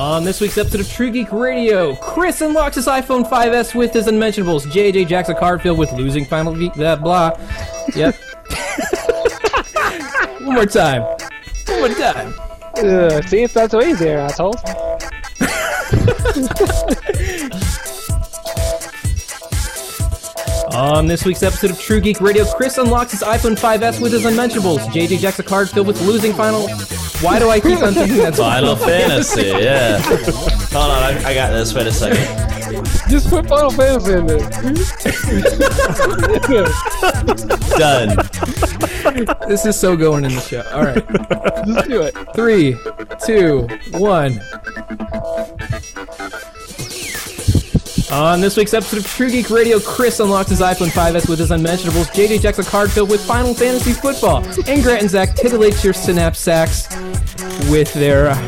On this week's episode of True Geek Radio, Chris unlocks his iPhone 5S with his unmentionables. JJ jacks a card filled with losing final v- blah blah. Yep. One more time. One more time. Uh, see if that's way there, assholes. On this week's episode of True Geek Radio, Chris unlocks his iPhone 5S with his unmentionables. JJ jacks a card filled with losing final. Why do I keep on thinking that's Final Fantasy, yeah. Hold on, I, I got this. Wait a second. Just put Final Fantasy in there. Done. This is so going in the show. All right. let's do it. Three, two, one. On this week's episode of True Geek Radio, Chris unlocks his iPhone 5S with his unmentionables. JJ jacks a card filled with Final Fantasy football. And Grant and Zach titillates your synapse sacks with their. Uh,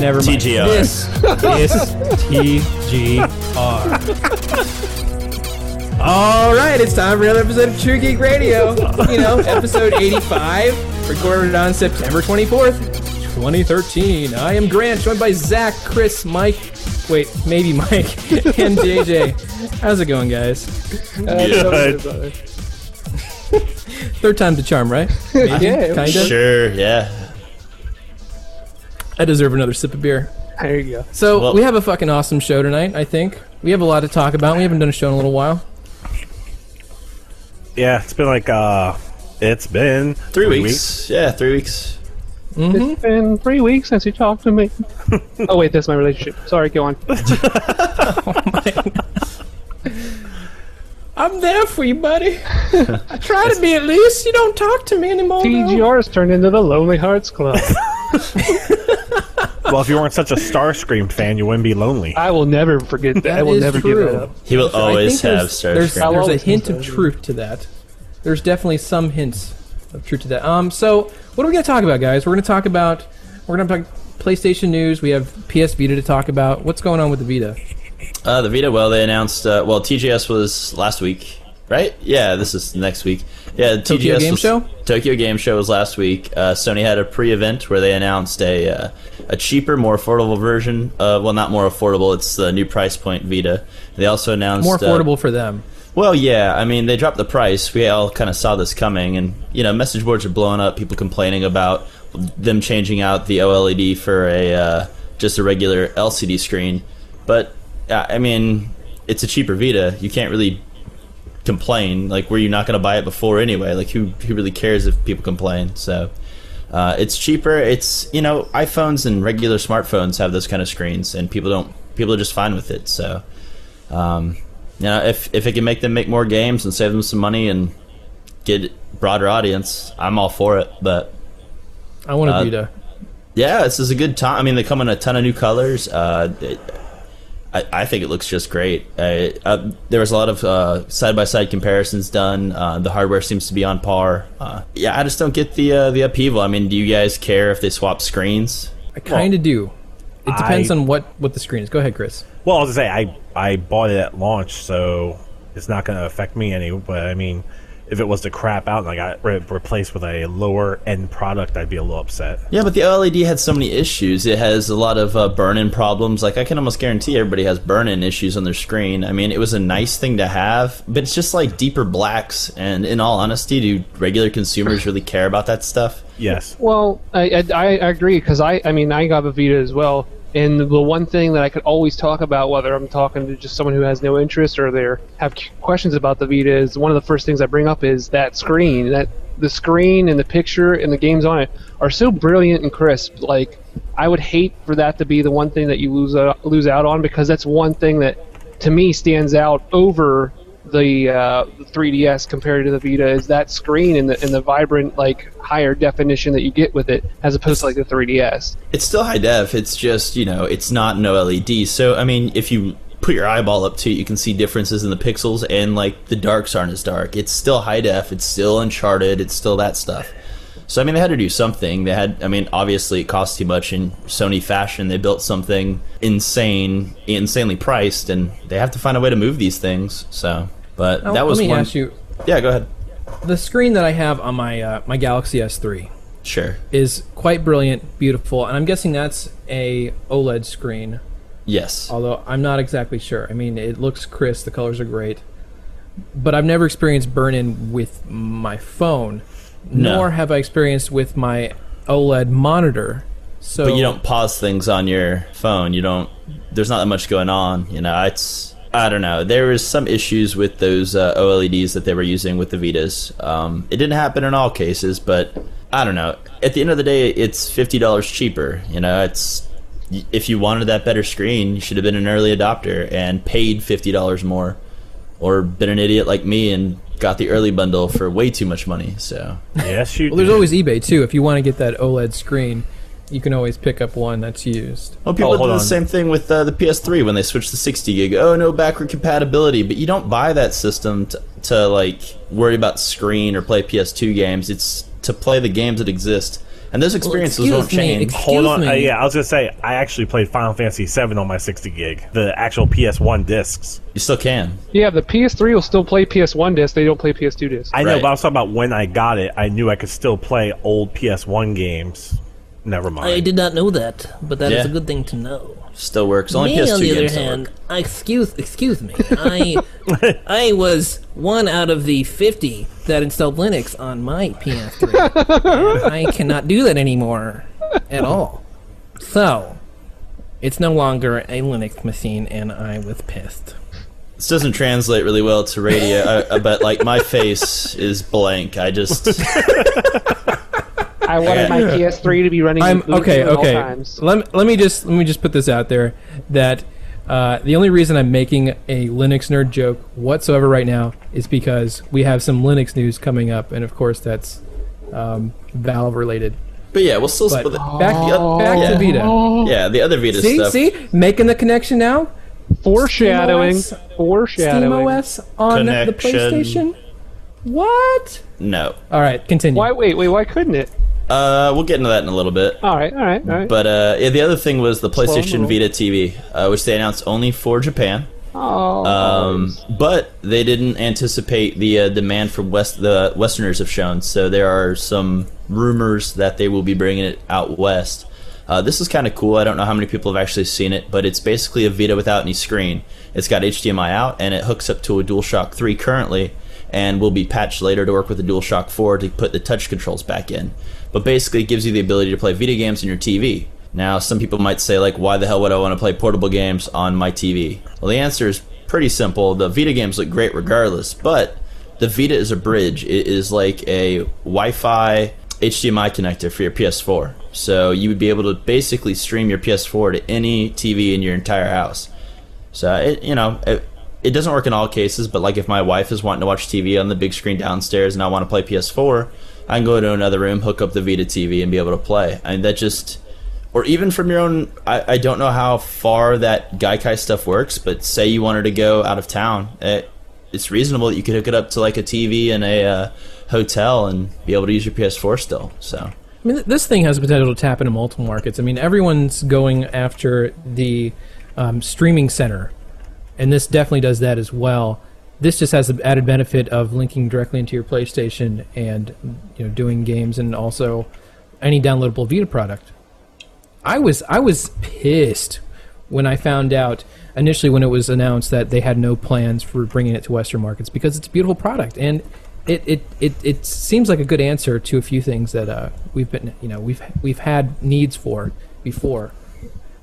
never mind. TGR. This is TGR. All right, it's time for another episode of True Geek Radio. You know, episode 85, recorded on September 24th, 2013. I am Grant, joined by Zach, Chris, Mike. Wait, maybe Mike and JJ. How's it going, guys? Uh, so good. Third time's the charm, right? Maybe, Yeah, kinda. Sure, yeah. I deserve another sip of beer. There you go. So Well- we have a fucking awesome show tonight. I think we have a lot to talk about. We haven't done a show in a little while. Yeah, it's been like uh it's been Three, weeks. Yeah, three weeks. It's been three weeks since you talked to me. oh wait, that's my relationship. Sorry, go on. I'm there for you, buddy. I try to be at least. You don't talk to me anymore. though. TGR's turned into the Lonely Hearts Club. Well, if you weren't such a Starscream fan, you wouldn't be lonely. I will never forget that. I will is never true. give that up. He will I always think have there's, Starscream. there's, I'll there's a hint of truth to that. There's definitely some hints of truth to that. Um, so what are we going to talk about, guys? We're going to talk about we're going to talk PlayStation news. We have PS Vita to talk about. What's going on with the Vita? Uh, the Vita, well, they announced. Uh, well, TGS was last week, right? Yeah, this is next week. Yeah, the Tokyo TGS Game was- Show? Tokyo Game Show was last week. Uh, Sony had a pre-event where they announced a uh, a cheaper, more affordable version. Uh, well, not more affordable. It's the new price point Vita. They also announced More uh, affordable for them. Well, yeah. I mean, they dropped the price. We all kind of saw this coming, and you know, message boards are blowing up. People complaining about them changing out the OLED for a uh, just a regular LCD screen. But I mean, it's a cheaper Vita. You can't really complain. Like, were you not going to buy it before anyway? Like, who who really cares if people complain? So. Uh, it's cheaper. It's you know iPhones and regular smartphones have those kind of screens, and people don't. People are just fine with it. So, um, you know, if if it can make them make more games and save them some money and get broader audience, I'm all for it. But I want a uh, Vita. yeah, this is a good time. I mean, they come in a ton of new colors. Uh, it, I, I think it looks just great. Uh, uh, there was a lot of side by side comparisons done. Uh, the hardware seems to be on par. Uh, yeah, I just don't get the uh, the upheaval. I mean, do you guys care if they swap screens? I kind of do. It depends I- on what what the screen is. Go ahead, Chris. Well, I was gonna say I I bought it at launch, so it's not gonna affect me any. But I mean, if it was to crap out and I got re- replaced with a lower end product, I'd be a little upset. Yeah, but the OLED had so many issues. It has a lot of uh, burn-in problems. Like I can almost guarantee everybody has burn-in issues on their screen. I mean, it was a nice thing to have, but it's just like deeper blacks. And in all honesty, do regular consumers really care about that stuff? Yes. Well, I, I, I agree because I, I mean, I got a Vita as well, and the one thing that I could always talk about, whether I'm talking to just someone who has no interest or they have questions about the Vita, is one of the first things I bring up is that screen. That the screen and the picture and the games on it are so brilliant and crisp. Like, I would hate for that to be the one thing that you lose out, lose out on because that's one thing that, to me, stands out over the uh, 3DS compared to the Vita is that screen and the and the vibrant like higher definition that you get with it as opposed to like the 3DS. It's still high def. It's just you know, it's not no LED. So I mean, if you put your eyeball up to it, you can see differences in the pixels, and like the darks aren't as dark. It's still high def. It's still Uncharted. It's still that stuff. So I mean, they had to do something. They had, I mean, obviously it cost too much in Sony fashion. They built something insane, insanely priced, and they have to find a way to move these things. So, but Now, that was let me one. ask you: Yeah, go ahead. the screen that I have on my uh, my Galaxy S3 Sure. is quite brilliant, beautiful, and I'm guessing that's a OLED screen. Yes. Although I'm not exactly sure. I mean, it looks crisp, the colors are great, but I've never experienced burn-in with my phone, No. nor have I experienced with my OLED monitor. So But you don't pause things on your phone. You don't. There's not that much going on. You know, it's. I don't know. There was some issues with those uh, OLEDs that they were using with the Vitas. Um, it didn't happen in all cases, but I don't know. At the end of the day, it's fifty dollars cheaper. You know, it's if you wanted that better screen, you should have been an early adopter and paid fifty dollars more, or been an idiot like me and got the early bundle for way too much money. So Yes, you. Well, there's always eBay too. If you want to get that OLED screen, you can always pick up one that's used. Well, people Oh, do the on. same thing with uh, the PS3 when they switched to 60 gig. Oh, no backward compatibility. But you don't buy that system to, to like worry about screen or play PS2 games. It's to play the games that exist, and those experiences excuse won't me, change. Hold on. Uh, yeah, I was gonna say I actually played Final Fantasy VII on my 60 gig, the actual PS1 discs. you still can. Yeah, the PS3 will still play PS1 discs. They don't play PS2 discs. I know, Right. but I was talking about when I got it. I knew I could still play old PS1 games. Never mind. I did not know that, but that is Yeah. a good thing to know. Still works. Only me, PS2 on the other hand. Excuse excuse me, I I was one out of the fifty that installed Linux on my PS3. I cannot do that anymore at all. So it's no longer a Linux machine, and I was pissed. This doesn't translate really well to radio, I, I bet. Like my face is blank. I just I wanted my PS3 to be running. I'm Ubuntu okay. all Okay. times. Let me, let me just let me just put this out there that uh, the only reason I'm making a Linux nerd joke whatsoever right now is because we have some Linux news coming up, and of course that's um, Valve related. But yeah, we'll still. But but the- back back yeah. to Vita. yeah, the other Vita See, stuff. see, making the connection now. Foreshadowing. SteamOS? Foreshadowing. SteamOS on the PlayStation. What? No. All right, continue. Why? Wait, wait. Why couldn't it? Uh, we'll get into that in a little bit. All right, all right, all right. But uh, yeah, the other thing was the PlayStation. Vita TV, uh, which they announced only for Japan. oh, Um, but they didn't anticipate the uh, demand from West. The Westerners have shown, so there are some rumors that they will be bringing it out west. Uh, this is kind of cool. I don't know how many people have actually seen it, but it's basically a Vita without any screen. It's got HDMI out, and it hooks up to a DualShock 3 currently, and will be patched later to work with the DualShock 4 to put the touch controls back in. But basically, it gives you the ability to play video games on your TV. Now, some people might say, like, why the hell would I want to play portable games on my TV? Well, the answer is pretty simple. The Vita games look great regardless, but the Vita is a bridge. It is like a Wi Fi HDMI connector for your PS4. So you would be able to basically stream your PS4 to any TV in your entire house. So it, you know, it, it doesn't work in all cases, but like if my wife is wanting to watch TV on the big screen downstairs and I want to play PS4, I can go to another room, hook up the Vita TV, and be able to play. I mean, that just, or even from your own. I, I don't know how far that Gaikai stuff works, but say you wanted to go out of town, it, it's reasonable that you could hook it up to like a TV in a uh, hotel and be able to use your PS4 still. So I mean, this thing has the potential to tap into multiple markets. I mean, everyone's going after the um, streaming center, and this definitely does that as well. This just has the added benefit of linking directly into your PlayStation and you know doing games and also any downloadable Vita product. I was I was pissed when I found out initially when it was announced that they had no plans for bringing it to Western markets because it's a beautiful product and it it, it, it seems like a good answer to a few things that uh, we've been you know we've we've had needs for before.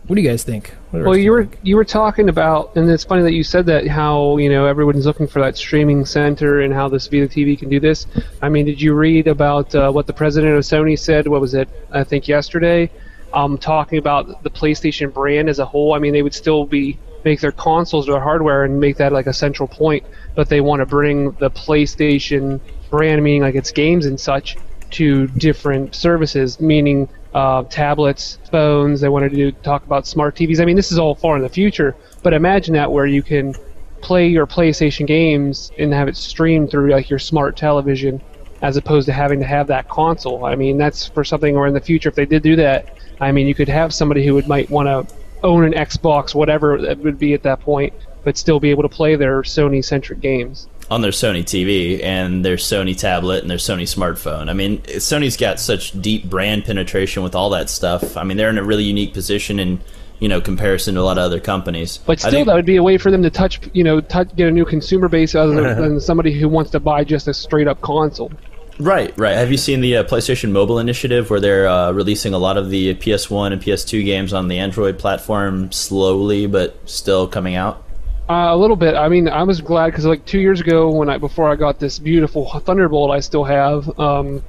What do you guys think? What do the well, you were you were talking about, and it's funny that you said that. How you know everyone's looking for that streaming center and how this Vita TV can do this. I mean, did you read about uh, what the president of Sony said? What was it? I think yesterday, um, talking about the PlayStation brand as a whole. I mean, they would still be make their consoles or their hardware and make that like a central point, but they want to bring the PlayStation brand, meaning like its games and such, to different services, meaning uh, tablets, phones. They wanted to do, talk about smart TVs. I mean, this is all far in the future, but imagine that where you can play your PlayStation games and have it streamed through like your smart television, as opposed to having to have that console. I mean, that's for something Or in the future, if they did do that, I mean, you could have somebody who would might want to own an Xbox, whatever it would be at that point, but still be able to play their Sony-centric games. On their Sony TV and their Sony tablet and their Sony smartphone. I mean, Sony's got such deep brand penetration with all that stuff. I mean, they're in a really unique position in you know comparison to a lot of other companies. But still, think- that would be a way for them to touch, you know, touch, get a new consumer base other than, than somebody who wants to buy just a straight up console. Right, right. Have you seen the uh, PlayStation Mobile initiative where they're uh, releasing a lot of the PS1 and PS2 games on the Android platform slowly, but still coming out? Uh, a little bit. I mean, I was glad because like two years ago, when I before I got this beautiful Thunderbolt, I still have. Um,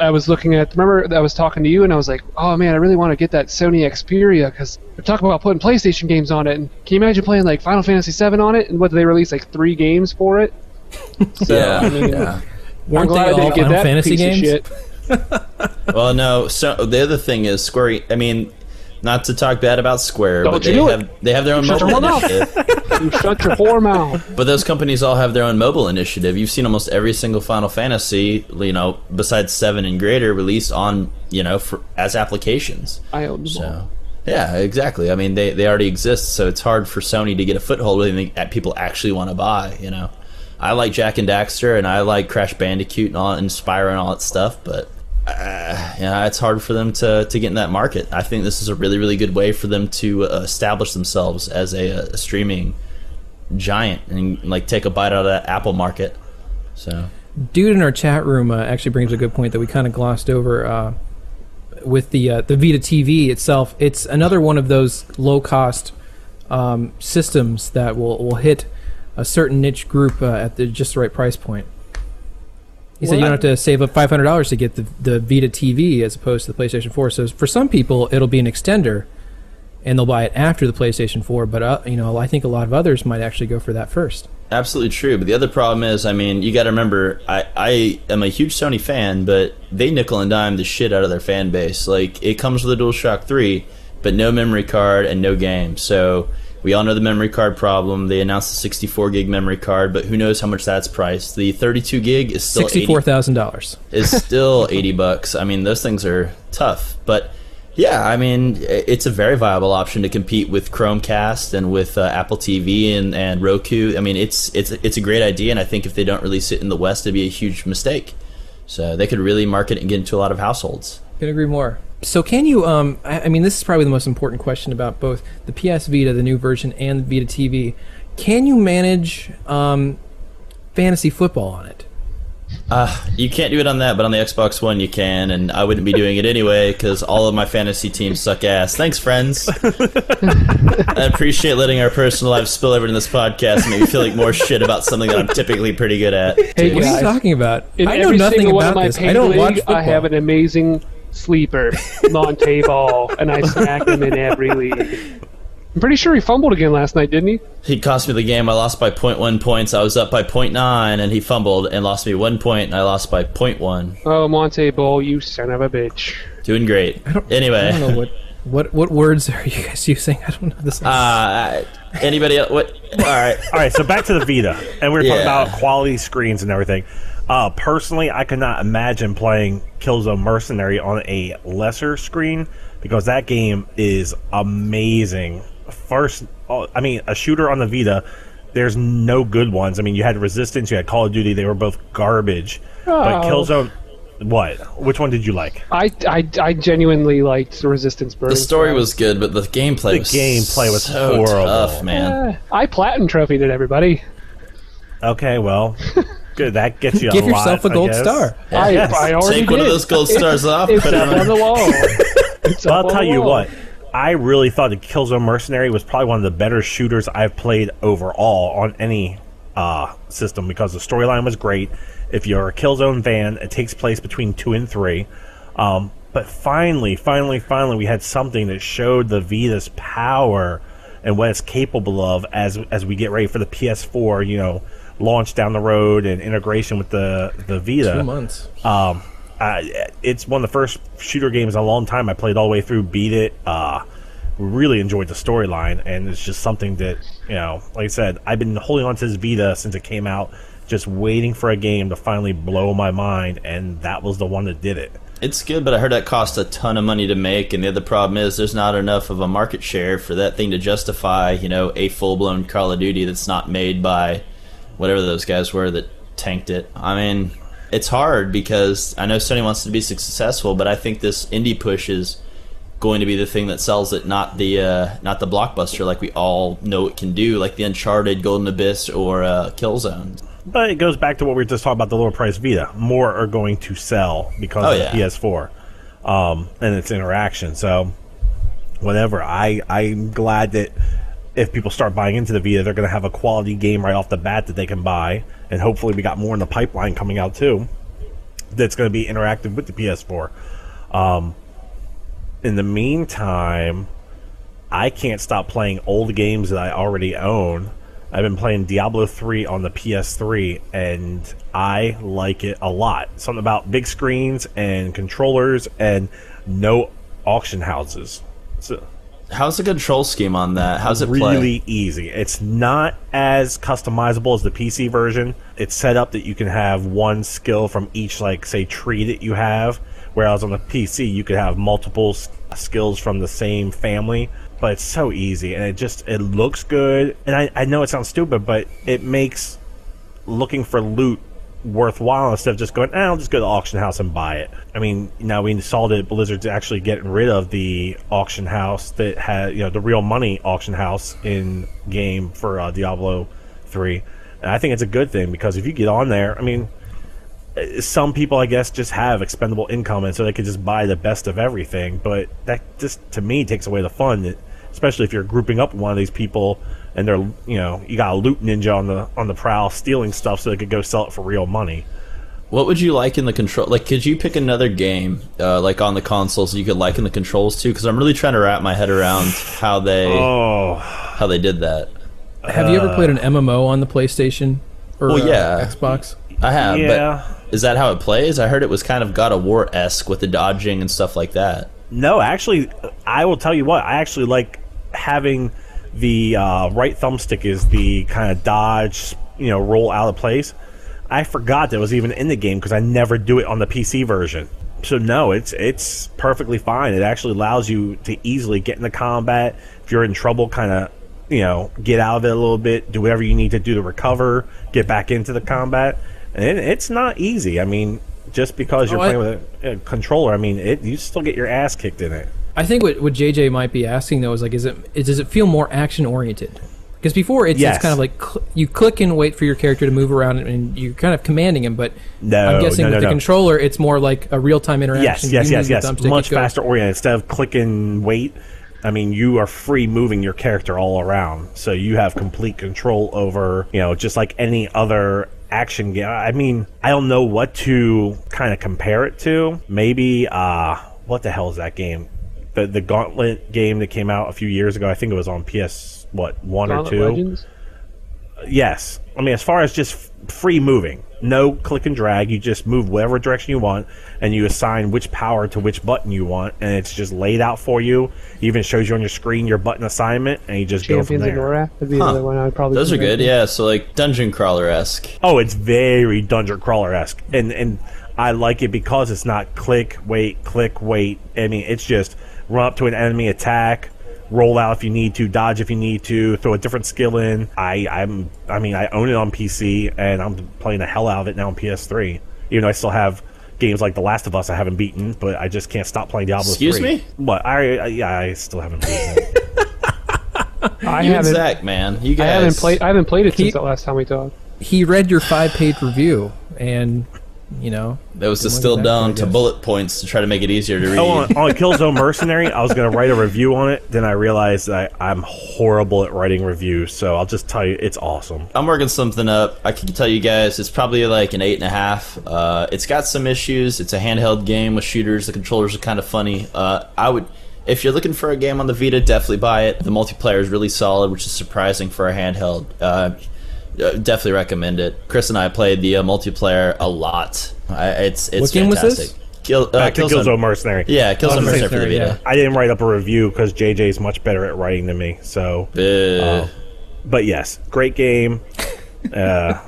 I was looking at. Remember, I was talking to you, and I was like, "Oh man, I really want to get that Sony Xperia because they're talking about putting PlayStation games on it." And can you imagine playing like Final Fantasy VII on it? And what did they release? Like three games for it. So, yeah, I mean, I'm Weren't glad they I all didn't get Final that Fantasy piece games? of shit. Well, no. So the other thing is Square. I mean, not to talk bad about Square, Don't but you they it. have they have their own Shut mobile your mouth. initiative. You shut your whore mouth. But those companies all have their own mobile initiative. You've seen almost every single Final Fantasy, you know, besides seven and greater, released on you know for, as applications. I own. So, yeah, exactly. I mean, they, they already exist, so it's hard for Sony to get a foothold with anything that people actually want to buy. You know, I like Jak and Daxter, and I like Crash Bandicoot and all and Spyro and all that stuff, but uh, yeah, it's hard for them to, to get in that market. I think this is a really really good way for them to uh, establish themselves as a, a streaming giant and like take a bite out of that Apple market. So dude in our chat room uh, actually brings a good point that we kind of glossed over uh, with the uh, the Vita TV itself. It's another one of those low cost um, systems that will will hit a certain niche group uh, at the just the right price point. He said Well, you don't have to save up five hundred dollars to get the the Vita TV as opposed to the PlayStation Four. So for some people, it'll be an extender, and they'll buy it after the PlayStation Four. But uh, you know, I think a lot of others might actually go for that first. Absolutely true. But the other problem is, I mean, you got to remember, I, I am a huge Sony fan, but they nickel and dime the shit out of their fan base. Like, it comes with a DualShock 3, but no memory card and no game. So, we all know the memory card problem. They announced the 64 gig memory card, but who knows how much that's priced. The 32 gig is still Sixty-four thousand dollars. is still 80 bucks. I mean, those things are tough, but yeah, I mean, it's a very viable option to compete with Chromecast and with uh, Apple TV and, and Roku. I mean, it's it's it's a great idea, and I think if they don't release it in the West, it'd be a huge mistake. So they could really market it and get into a lot of households. Can agree more. So can you? Um, I, I mean, this is probably the most important question about both the PS Vita, the new version, and the Vita TV. Can you manage um, fantasy football on it? Uh, you can't do it on that, but on the Xbox One you can, and I wouldn't be doing it anyway because all of my fantasy teams suck ass. Thanks, friends. I appreciate letting our personal lives spill over in this podcast and make me feel like more shit about something that I'm typically pretty good at. Hey, What are you talking about? In I know nothing single one of about my this. I don't watch league, football. I have an amazing sleeper, Montee Ball, and I smack him in every league. I'm pretty sure he fumbled again last night, didn't he? He cost me the game. I lost by 0.1 points. I was up by 0.9, and he fumbled and lost me one point, and I lost by 0.1. Oh, Montee Ball, you son of a bitch. Doing great. I Anyway. I don't know what what what words are you guys using. I don't know this. Uh, anybody else? What? All right. All right, so back to the Vita, and we were talking about quality screens and everything. Uh, personally, I could not imagine playing Killzone Mercenary on a lesser screen because that game is amazing. First, uh, I mean, a shooter on the Vita. There's no good ones. I mean, you had Resistance, you had Call of Duty. They were both garbage. But Oh. Killzone, what? Which one did you like? I, I, I genuinely liked Resistance Burning. The story Skies. was good, but the gameplay The was gameplay was so horrible. tough, man. Eh, I platinum trophied it, everybody. Okay, well, good. That gets you. Give a lot, yourself a I gold guess. star. I, Yes. I already Take one of those gold stars off. It's Put it up on. on the wall. It's I'll tell you wall. what. I really thought the Killzone Mercenary was probably one of the better shooters I've played overall on any uh, system because the storyline was great. If you're a Killzone fan, it takes place between two and three. Um, but finally, finally, finally, we had something that showed the Vita's power and what it's capable of as as we get ready for the PS4. You know, launch down the road and integration with the the Vita. Two months. Um, uh, it's one of the first shooter games in a long time. I played all the way through, beat it. Uh, really enjoyed the storyline, and it's just something that you know, like I said, I've been holding on to this Vita since it came out, just waiting for a game to finally blow my mind, and that was the one that did it. It's good, but I heard that cost a ton of money to make, and the other problem is there's not enough of a market share for that thing to justify, you know, a full blown Call of Duty that's not made by whatever those guys were that tanked it. I mean, it's hard because I know Sony wants to be successful, but I think this indie push is going to be the thing that sells it, not the uh, not the blockbuster like we all know it can do, like the Uncharted, Golden Abyss, or uh, Killzone. But it goes back to what we were just talking about the lower price Vita. More are going to sell because Oh, of yeah. the PS4 um, and its interaction. So, whatever. I I'm glad that if people start buying into the Vita, they're going to have a quality game right off the bat that they can buy, and hopefully we got more in the pipeline coming out too. That's going to be interactive with the PS4. Um, in the meantime, I can't stop playing old games that I already own. I've been playing Diablo 3 on the PS3 and I like it a lot. Something about big screens and controllers and no auction houses. So How's the control scheme on that? How's it really play? easy. It's not as customizable as the PC version. It's set up that you can have one skill from each, like say, tree that you have. Whereas on the PC, you could have multiple skills from the same family. But it's so easy, and it just it looks good. And I, I know it sounds stupid, but it makes looking for loot worthwhile instead of just going, eh, I'll just go to the auction house and buy it. I mean, now we saw that Blizzard's actually getting rid of the auction house that had, you know, the real money auction house in game for uh, Diablo 3. And I think it's a good thing because if you get on there, I mean, eh, some people, I guess, just have expendable income and so they could just buy the best of everything. But that just, to me, takes away the fun, especially if you're grouping up with one of these people and they're, you know, you got a loot ninja on the on the prowl stealing stuff so they could go sell it for real money. What would you like in the control? Like, could you pick another game, uh, like on the consoles, you could liken the controls to? Because I'm really trying to wrap my head around how they Oh, how they did that. Have you ever played an MMO on the PlayStation or Well, uh. Xbox? I have, Yeah. but is that how it plays? I heard it was kind of God of War esque with the dodging and stuff like that. No, actually, I will tell you what. I actually like having the uh, right thumbstick is the kind of dodge, you know, roll out of place. I forgot that was even in the game because I never do it on the PC version. So no, it's it's perfectly fine. It actually allows you to easily get into combat. If you're in trouble, kind of you know get out of it a little bit, do whatever you need to do to recover, get back into the combat, and it, it's not easy. I mean, just because you're Oh, I- playing with a, a controller, I mean, it you still get your ass kicked in it. I think what, what JJ might be asking though is like, is it is, does it feel more action oriented? Because before it's, Yes. it's kind of like cl- you click and wait for your character to move around and you're kind of commanding him. But No, I'm guessing no, with the no. controller, it's more like a real time interaction. Yes, yes, yes, yes. Much faster oriented. Instead of clicking wait, I mean, you are free moving your character all around. So you have complete control over, you know, just like any other action game. I mean, I don't know what to kind of compare it to. Maybe, uh, what the hell is that game? The, the Gauntlet game that came out a few years ago. I think it was on PS, what, one Gauntlet or two? Legends? Yes. I mean, as far as just free moving, no click and drag. You just move whatever direction you want, and you assign which power to which button you want, and it's just laid out for you. It even shows you on your screen your button assignment, and you just go from Champions of there. Norrath would be Huh. another one I would probably. Those are good, to. yeah. So like dungeon crawler esque. Oh, it's very dungeon crawler esque, and and I like it because it's not click, wait, click, wait. I mean, it's just run up to an enemy, attack, roll out if you need to, dodge if you need to, throw a different skill in. I I'm I mean, I own it on PC, and I'm playing the hell out of it now on PS3. Even though I still have games like The Last of Us I haven't beaten, but I just can't stop playing Diablo. Excuse 3. me? What? I, I yeah, I still haven't beaten it. I You haven't. Zach, man, you guys. I haven't played. I haven't played it He- since the last time we talked. He read your five page review, and you know That was distilled at that, down to bullet points to try to make it easier to read. Oh, on, on Killzone Mercenary, I was going to write a review on it. Then I realized that I'm horrible at writing reviews, so I'll just tell you it's awesome. I'm working something up. I can tell you guys it's probably like an eight and a half. Uh, it's got some issues. It's a handheld game with shooters. The controllers are kind of funny. Uh, I would, if you're looking for a game on the Vita, definitely buy it. The multiplayer is really solid, which is surprising for a handheld. Uh, definitely recommend it. Chris and I played the uh, multiplayer a lot. I, it's it's What game was fantastic. this? Kill, uh, Back to Killzone- Killzone Mercenary. Yeah, Killzone Oh, Mercenary for the Mercenary, Vita. I didn't write up a review because JJ is much better at writing than me. So, Uh, but yes, great game. Uh,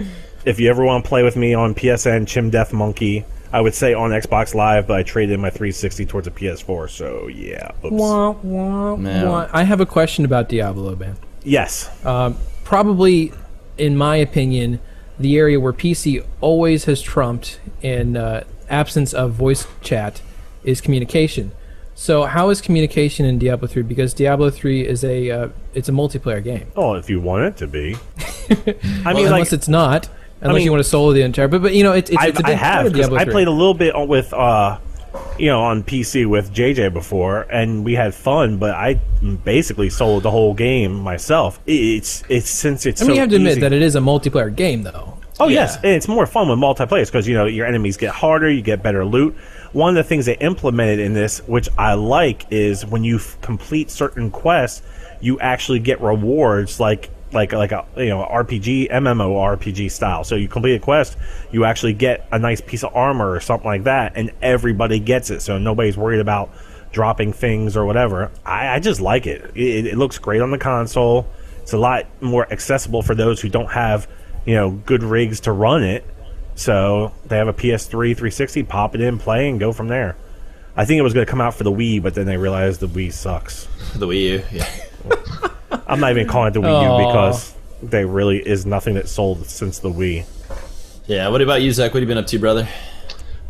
if you ever want to play with me on PSN, Chim Death Monkey. I would say on Xbox Live, but I traded in my 360 towards a PS4. So yeah, oops. Wah, wah, wah. I have a question about Diablo, man. yes, Um, probably, in my opinion, the area where PC always has trumped in uh, absence of voice chat is communication. So how is communication in Diablo 3? Because Diablo 3 is a uh, it's a multiplayer game. Oh, if you want it to be. I Well, mean, unless like, it's not, unless mean- you want to solo the entire. But but you know it's it's, I, it's a I big part have of 'cause Diablo I 3. played a little bit with uh you know on PC with JJ before and we had fun but I basically sold the whole game myself it's it's since it's I mean, so you have to admit that it is a multiplayer game, though. Oh Yeah. yes, and it's more fun with multiplayer because you know your enemies get harder, you get better loot. One of the things they implemented in this, which I like, is when you f- complete certain quests, you actually get rewards like like like a you know RPG MMORPG style. So you complete a quest, you actually get a nice piece of armor or something like that, and everybody gets it. So nobody's worried about dropping things or whatever. I, I just like it. it. It looks great on the console. It's a lot more accessible for those who don't have you know good rigs to run it. So they have a PS3 360, pop it in, play, and go from there. I think it was going to come out for the Wii, but then they realized the Wii sucks. The Wii U. Yeah. I'm not even calling it the Wii Aw. U because there really is nothing that sold since the Wii. Yeah. What about you, Zach? What have you been up to, brother?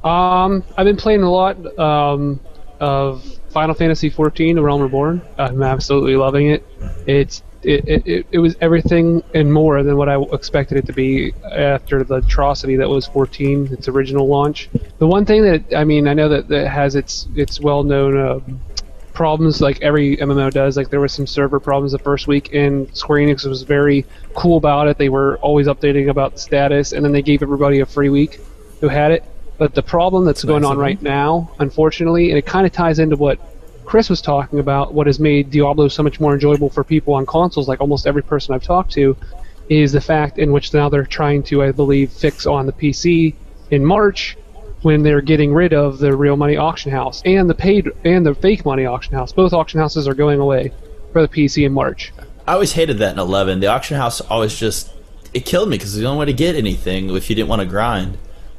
Um, I've been playing a lot um, of Final Fantasy XIV: The Realm Reborn. I'm absolutely loving it. It's it, it, it, it was everything and more than what I expected it to be after the atrocity that was 14, its original launch. The one thing that I mean, I know that, that has its its well known. Uh, problems like every MMO does. Like there was some server problems the first week, and Square Enix was very cool about it. They were always updating about the status, and then they gave everybody a free week who had it. But the problem that's going on right now, unfortunately, and it kind of ties into what Chris was talking about, what has made Diablo so much more enjoyable for people on consoles, like almost every person I've talked to, is the fact in which now they're trying to, I believe, fix on the PC in March when they're getting rid of the real money auction house and the paid and the fake money auction house. Both auction houses are going away for the PC in March. I always hated that in 11. The auction house always just it killed me because the only way to get anything if you didn't want to grind.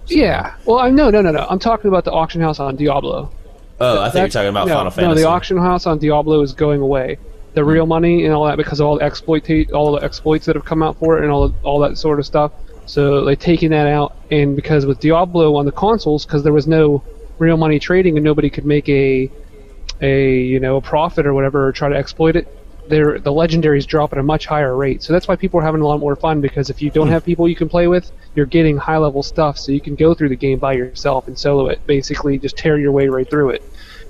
Yeah. Well, I no no no no. I'm talking about the auction house on Diablo. Oh, I think you're talking about no, Final Fantasy. No, the auction house on Diablo is going away. The real money and all that because of all the exploit all the exploits that have come out for it and all all that sort of stuff. So they taking that out and because with Diablo on the consoles because there was no real money trading and nobody could make a a you know a profit or whatever or try to exploit it. They're, the legendaries drop at a much higher rate, so that's why people are having a lot more fun. Because if you don't have people you can play with, you're getting high level stuff, so you can go through the game by yourself and solo it. Basically, just tear your way right through it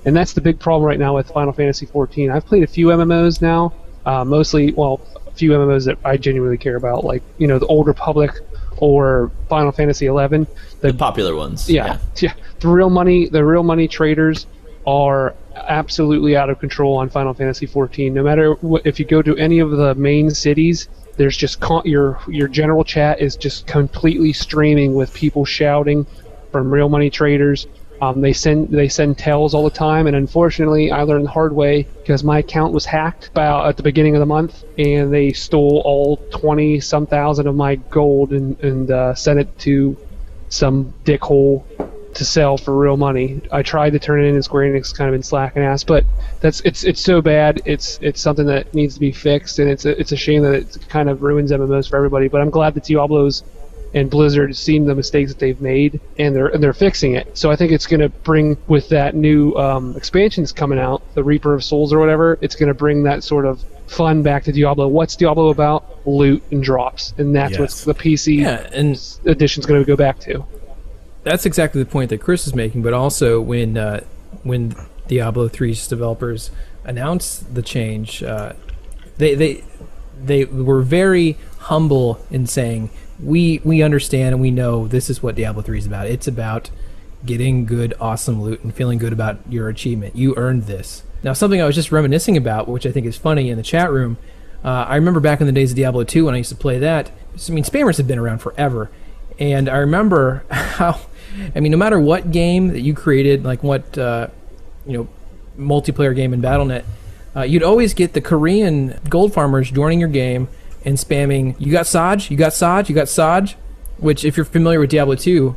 and that's the big problem right now with Final Fantasy XIV. I've played a few MMOs now, uh, mostly well, a few MMOs that I genuinely care about, like you know the Old Republic or Final Fantasy XI. The, the popular ones. yeah, yeah, the real money, the real money traders are absolutely out of control on Final Fantasy XIV. No matter what, if you go to any of the main cities, there's just con- your your general chat is just completely streaming with people shouting from real money traders. Um, they send they send tells all the time, and unfortunately, I learned the hard way because my account was hacked about at the beginning of the month, and they stole all twenty some thousand of my gold and and uh, sent it to some dickhole to sell for real money. I tried to turn it in, and Square Enix kind of been slacking ass, but that's it's it's so bad. It's it's something that needs to be fixed, and it's a, it's a shame that it kind of ruins MMOs for everybody. But I'm glad that Diablo's and Blizzard has seen the mistakes that they've made, and they're and they're fixing it. So I think it's going to bring with that new um, expansions coming out, the Reaper of Souls or whatever. It's going to bring that sort of fun back to Diablo. What's Diablo about? Loot and drops, and that's Yes. what the PC Yeah, and edition's going to go back to. that's exactly the point that Chris is making. But also, when uh, when Diablo 3's developers announced the change, uh, they they they were very humble in saying, "We we understand and we know this is what Diablo 3 is about. It's about getting good, awesome loot and feeling good about your achievement. You earned this." Now, something I was just reminiscing about, which I think is funny in the chat room. Uh, I remember back in the days of Diablo 2 when I used to play that. I mean, spammers have been around forever, and I remember how, I mean, no matter what game that you created, like what, uh, you know, multiplayer game in BattleNet, uh, you'd always get the Korean gold farmers joining your game and spamming, "You got Saj? You got Saj? You got Saj?" Which, if you're familiar with Diablo 2,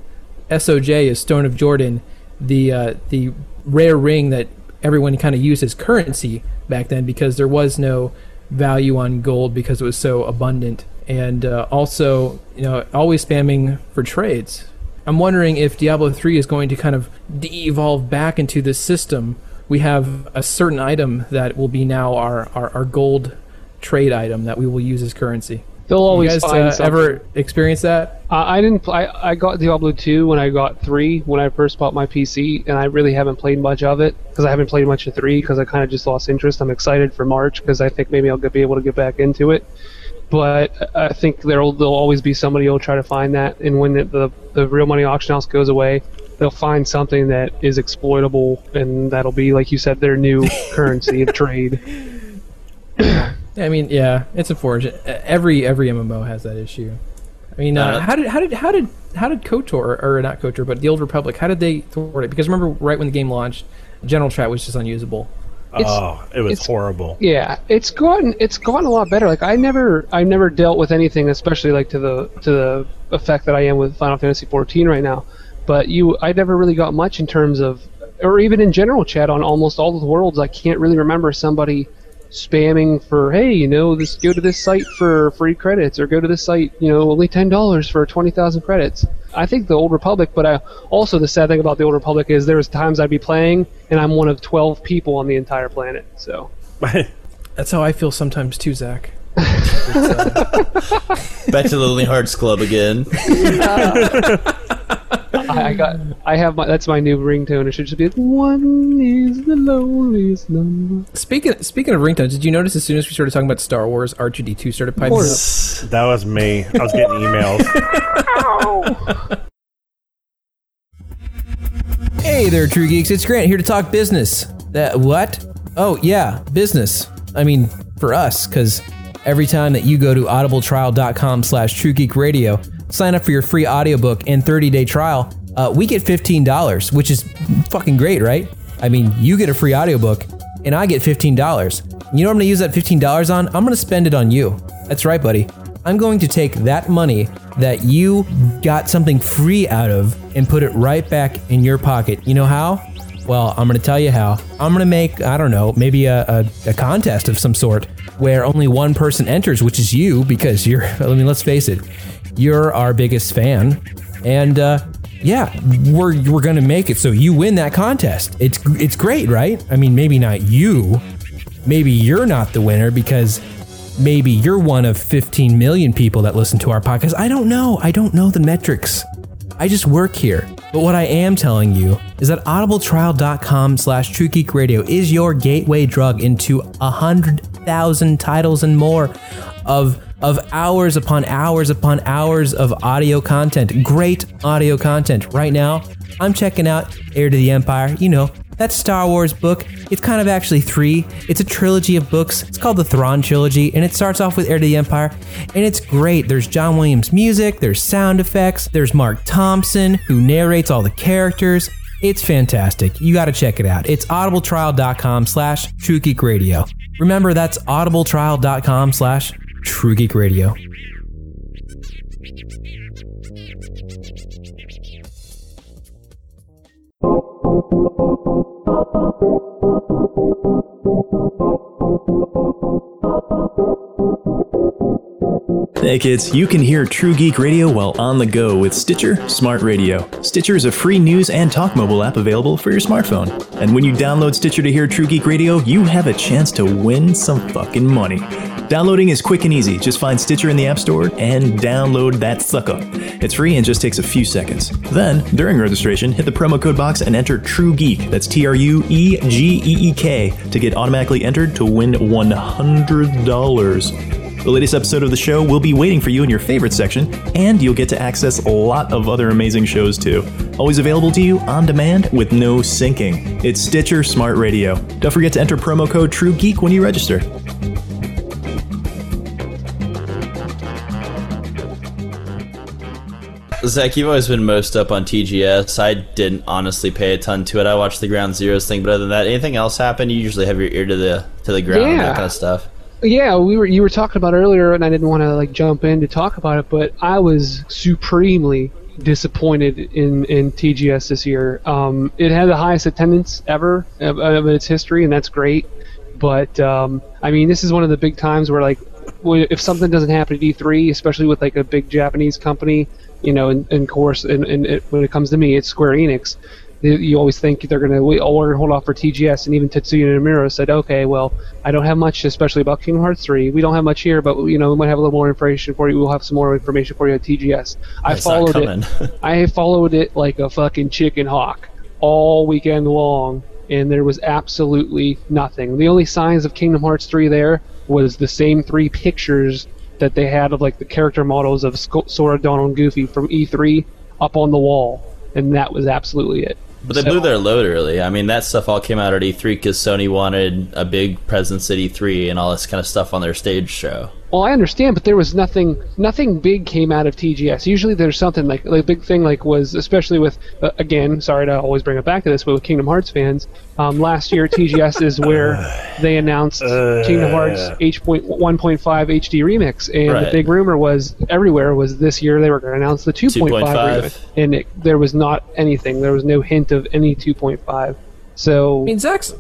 SOJ is Stone of Jordan, the uh, the rare ring that everyone kind of used as currency back then because there was no value on gold because it was so abundant and uh, also you know always spamming for trades. I'm wondering if Diablo 3 is going to kind of de-evolve back into this system. We have a certain item that will be now our, our, our gold trade item that we will use as currency. They'll You always guys find uh, something. ever experience that? I, I didn't. I, I got Diablo 2 when I got 3 when I first bought my PC, and I really haven't played much of it because I haven't played much of 3 because I kind of just lost interest. I'm excited for March because I think maybe I'll get, be able to get back into it. But I think there'll there'll always be somebody who'll try to find that, and when the the, the real money auction house goes away, they'll find something that is exploitable, and that'll be like you said, their new currency of trade. I mean, yeah, it's unfortunate. Every every MMO has that issue. I mean, uh, Uh, how did how did how did how did Kotor or not Kotor, but the Old Republic? How did they thwart it? Because remember, right when the game launched, General Chat was just unusable. It's- oh, it was horrible. Yeah, it's gotten it's gotten a lot better. Like I never I never dealt with anything, especially like to the to the effect that I am with Final Fantasy XIV right now. But you, I never really got much in terms of, or even in general chat on almost all of the worlds. I can't really remember somebody spamming for, hey, you know, this go to this site for free credits, or go to this site, you know, only ten dollars for twenty thousand credits. I think the Old Republic, but I, also the sad thing about the Old Republic is there's times I'd be playing and I'm one of twelve people on the entire planet. So. That's how I feel sometimes too, Zach. Back to the Lonely Hearts Club again. I, I got. I have my. That's my new ringtone. It should just be one is the loneliest number. Speaking speaking of ringtones, did you notice as soon as we started talking about Star Wars, R2D2 started piping up? That was me. I was getting emails. Hey there, True Geeks. It's Grant here to talk business. That what? Oh yeah, business. I mean, for us, because every time that you go to audibletrial.com slash truegeekradio, sign up for your free audiobook and 30-day trial, uh, we get $15, which is fucking great, right? I mean, you get a free audiobook, and I get $15. You know what I'm to use that $15 on? I'm to spend it on you. That's right, buddy. I'm going to take that money that you got something free out of and put it right back in your pocket. You know how? Well, I'm going to tell you how. I'm going to make, I don't know, maybe a, a, a contest of some sort where only one person enters, which is you, because you're, I mean, let's face it, you're our biggest fan. And, uh, yeah, we're, we're to make it so you win that contest. It's, it's great, right? I mean, maybe not you. Maybe you're not the winner because maybe you're one of 15 million people that listen to our podcast. I don't know. I don't know the metrics. I just work here. But what I am telling you is that audibletrial.com slash truegeekradio is your gateway drug into a hundred thousand titles and more of of hours upon hours upon hours of audio content. Great audio content. Right now, I'm checking out Heir to the Empire. You know, that Star Wars book. It's kind of actually three. It's a trilogy of books. It's called the Thrawn trilogy, and it starts off with Heir to the Empire, and it's great. There's John Williams music, there's sound effects, there's Marc Thompson who narrates all the characters. It's fantastic. You got to check it out. It's audibletrial.com slash truegeekradio. Remember, that's audibletrial.com slash truegeekradio. Hey kids, you can hear True Geek Radio while on the go with Stitcher Smart Radio. Stitcher is a free news and talk mobile app available for your smartphone. And when you download Stitcher to hear True Geek Radio, you have a chance to win some fucking money. Downloading is quick and easy. Just find Stitcher in the App Store and download that sucker. It's free and just takes a few seconds. Then, during registration, hit the promo code box and enter True Geek. That's T R U E G E E K to get automatically entered to win $100. The latest episode of the show will be waiting for you in your favorite section, and you'll get to access a lot of other amazing shows too. Always available to you on demand with no syncing. It's Stitcher Smart Radio. Don't forget to enter promo code TrueGeek when you register. Zach, you've always been most up on TGS. I didn't honestly pay a ton to it. I watched the Ground Zeroes thing, but other than that, anything else happen? You usually have your ear to the to the ground and Yeah. that kind of stuff. Yeah, we were. You were talking about earlier, and I didn't want to like jump in to talk about it, but I was supremely disappointed in in TGS this year. Um, it had the highest attendance ever of, of its history, and that's great. But um, I mean, this is one of the big times where like if something doesn't happen at E3, especially with like a big Japanese company, you know, and, and of course, and, and it, when it comes to me, it's Square Enix. You you always think they're gonna wait, oh, we're gonna hold off for TGS, and even Tetsuya Nomura said, okay, well, I don't have much, especially about Kingdom Hearts 3. We don't have much here, but you know, we might have a little more information for you. We'll have some more information for you at TGS. I It's followed it. I followed it like a fucking chicken hawk all weekend long, and there was absolutely nothing. The only signs of Kingdom Hearts 3 there was the same three pictures that they had of like the character models of Sora, Donald, and Goofy from E3 up on the wall, and that was absolutely it. But they So- blew their load early. I mean, that stuff all came out at E3 because Sony wanted a big presence at E3 and all this kind of stuff on their stage show. Well, I understand, but there was nothing. Nothing big came out of TGS. Usually, there's something like the big thing, like was especially with uh, again. Sorry to always bring it back to this, but with Kingdom Hearts fans, um, last year TGS is where they announced Kingdom Hearts H. point one point five HD remix, and the big rumor was everywhere was this year they were going to announce the 2.5 2.5. remix, and it, there was not anything. There was no hint of any 2.5. So I mean, Zach's.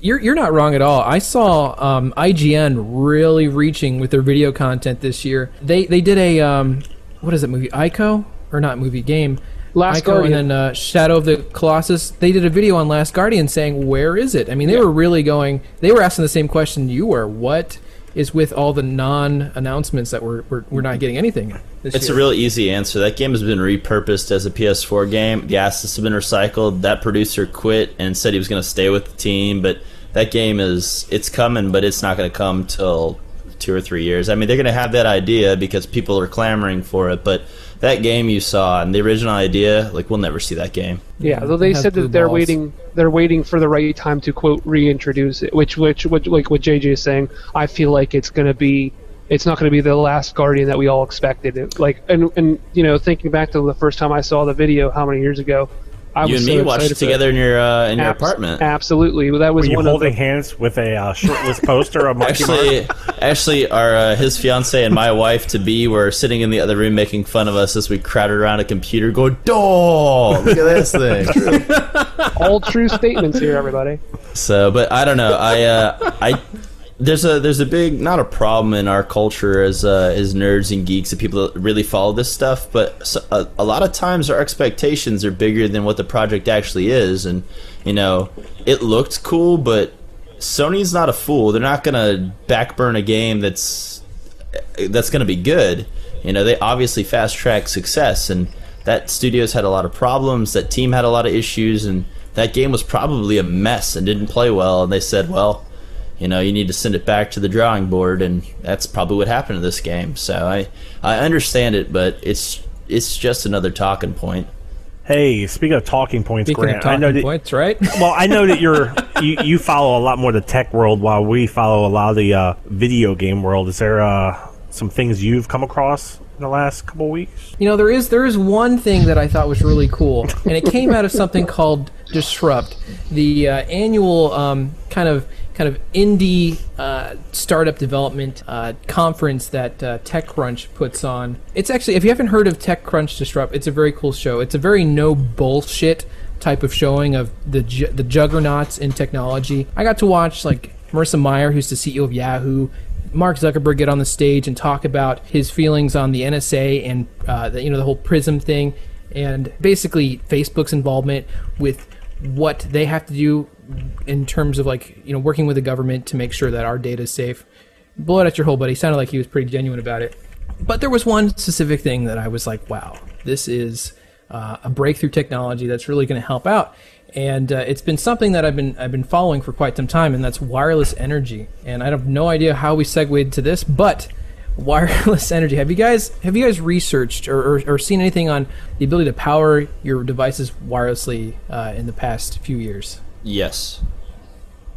You're, you're not wrong at all. I saw um, IGN really reaching with their video content this year. They they did a um, what is it movie Ico or not movie game Last Ico Guardian. and then uh, Shadow of the Colossus. They did a video on Last Guardian saying where is it? I mean, they were really going. They were asking the same question you were. What is with all the non announcements that we're, we're we're not getting anything? It's a year? real easy answer. That game has been repurposed as a PS4 game. The assets have been recycled. That producer quit and said he was going to stay with the team, but that game is it's coming, but it's not going to come till two or three years. I mean, they're going to have that idea because people are clamoring for it, but that game you saw and the original idea, like we'll never see that game. Yeah, though they said that they're balls. waiting. They're waiting for the right time to quote reintroduce it. Which, which, which like what JJ is saying, I feel like it's going to be. It's not going to be the last Guardian that we all expected. It, like, and and you know, thinking back to the first time I saw the video, how many years ago? I you was and so me watched it together in your uh, in your Abs- apartment. Absolutely, well, that was Were you one holding of the, hands with a uh, shirtless poster of Marky Mark? Actually, actually, our uh, his fiance and my wife to be were sitting in the other room making fun of us as we crowded around a computer, going, "Doh, look at this thing." all true statements here, everybody. so, but I don't know. I, uh, I, there's a there's a big not a problem in our culture as uh, as nerds and geeks and people that really follow this stuff, but a, a lot of times our expectations are bigger than what the project actually is, and you know, it looked cool, but Sony's not a fool. They're not gonna backburn a game that's that's to be good. You know, they obviously fast track success, and that studio's had a lot of problems. That team had a lot of issues, and that game was probably a mess and didn't play well. And they said, well, you know, you need to send it back to the drawing board, and that's probably what happened to this game. So I I understand it, but it's it's just another talking point. Hey, speaking of talking points, Speaking Grant, of I know that. points, right? Well, I know that you're you, you follow a lot more the tech world, while we follow a lot of the uh, video game world. Is there uh, some things you've come across in the last couple weeks? You know, there is there is one thing that I thought was really cool, and it came out of something called Disrupt, the uh, annual um, kind of kind of indie uh, startup development uh, conference that uh, TechCrunch puts on. It's actually, if you haven't heard of TechCrunch Disrupt, it's a very cool show. It's a very no bullshit type of showing of the ju- the juggernauts in technology. I got to watch like Marissa Mayer, who's the CEO of Yahoo, Mark Zuckerberg get on the stage and talk about his feelings on the NSA and uh, the, you know the whole Prism thing, and basically Facebook's involvement with what they have to do in terms of like you know working with the government to make sure that our data is safe. Blow it at your whole buddy. Sounded like he was pretty genuine about it. But there was one specific thing that I was like, wow, this is uh, a breakthrough technology that's really going to help out. And uh, it's been something that I've been I've been following for quite some time, and that's wireless energy. And I have no idea how we segued to this, but wireless energy. Have you guys have you guys researched or, or, or seen anything on the ability to power your devices wirelessly uh, in the past few years? Yes,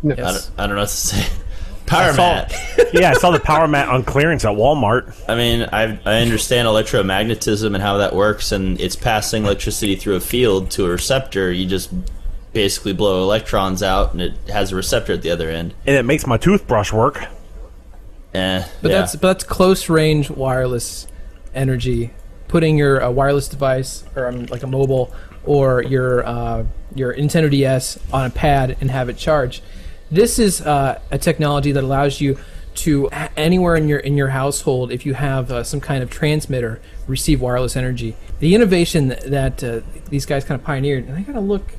No. I, don't, I don't know what to say. Power saw- mat. yeah, I saw the power mat on clearance at Walmart. I mean, I I understand electromagnetism and how that works, and it's passing electricity through a field to a receptor. You just basically blow electrons out, and it has a receptor at the other end. And it makes my toothbrush work. Eh, But yeah. that's but that's close range wireless energy. Putting your uh, wireless device or um, like a mobile or your uh, your Nintendo DS on a pad and have it charge. This is uh, a technology that allows you to anywhere in your in your household if you have uh, some kind of transmitter receive wireless energy. The innovation that, that uh, these guys kind of pioneered, and I gotta look.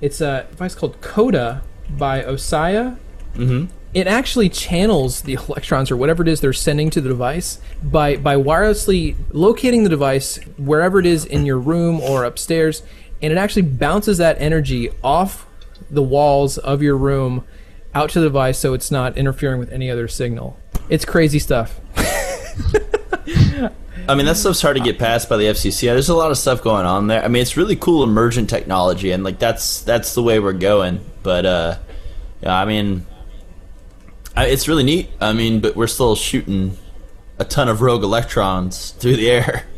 It's a device called Cota by Ossia. Mm-hmm. It actually channels the electrons or whatever it is they're sending to the device by by wirelessly locating the device wherever it is in your room or upstairs, and it actually bounces that energy off the walls of your room out to the device so it's not interfering with any other signal. It's crazy stuff. I mean, that stuff's hard to get past by the FCC. There's a lot of stuff going on there. I mean, it's really cool emergent technology, and like that's that's the way we're going. But uh, yeah, I mean, I, it's really neat. I mean, but we're still shooting a ton of rogue electrons through the air.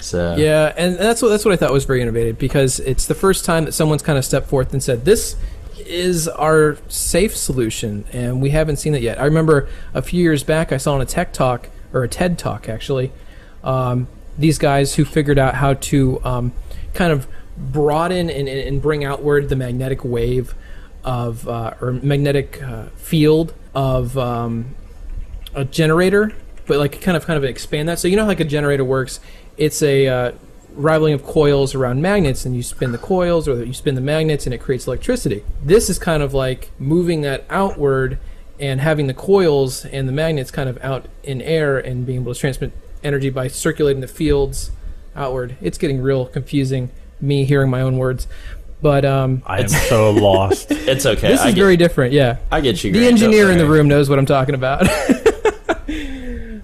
So Yeah, and that's what that's what I thought was very innovative because it's the first time that someone's kind of stepped forth and said this is our safe solution, and we haven't seen it yet. I remember a few years back I saw on a tech talk or a TED talk actually um, these guys who figured out how to um, kind of broaden and, and bring outward the magnetic wave of uh, or magnetic uh, field of um, a generator, but like kind of kind of expand that. So you know how like a generator works. It's a uh, rivaling of coils around magnets, and you spin the coils or you spin the magnets, and it creates electricity. This is kind of like moving that outward and having the coils and the magnets kind of out in air and being able to transmit energy by circulating the fields outward. It's getting real confusing. Me hearing my own words, but um, I am so lost. it's okay. this I is get, very different. Yeah. I get you. The engineer in the room knows what I'm talking about.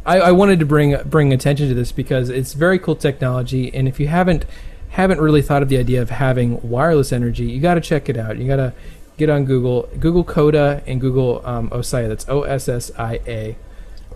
I, I wanted to bring bring attention to this because it's very cool technology, and if you haven't haven't really thought of the idea of having wireless energy, you got to check it out. You got to get on Google, Google Cota, and Google um, Ossia. That's O S S I A,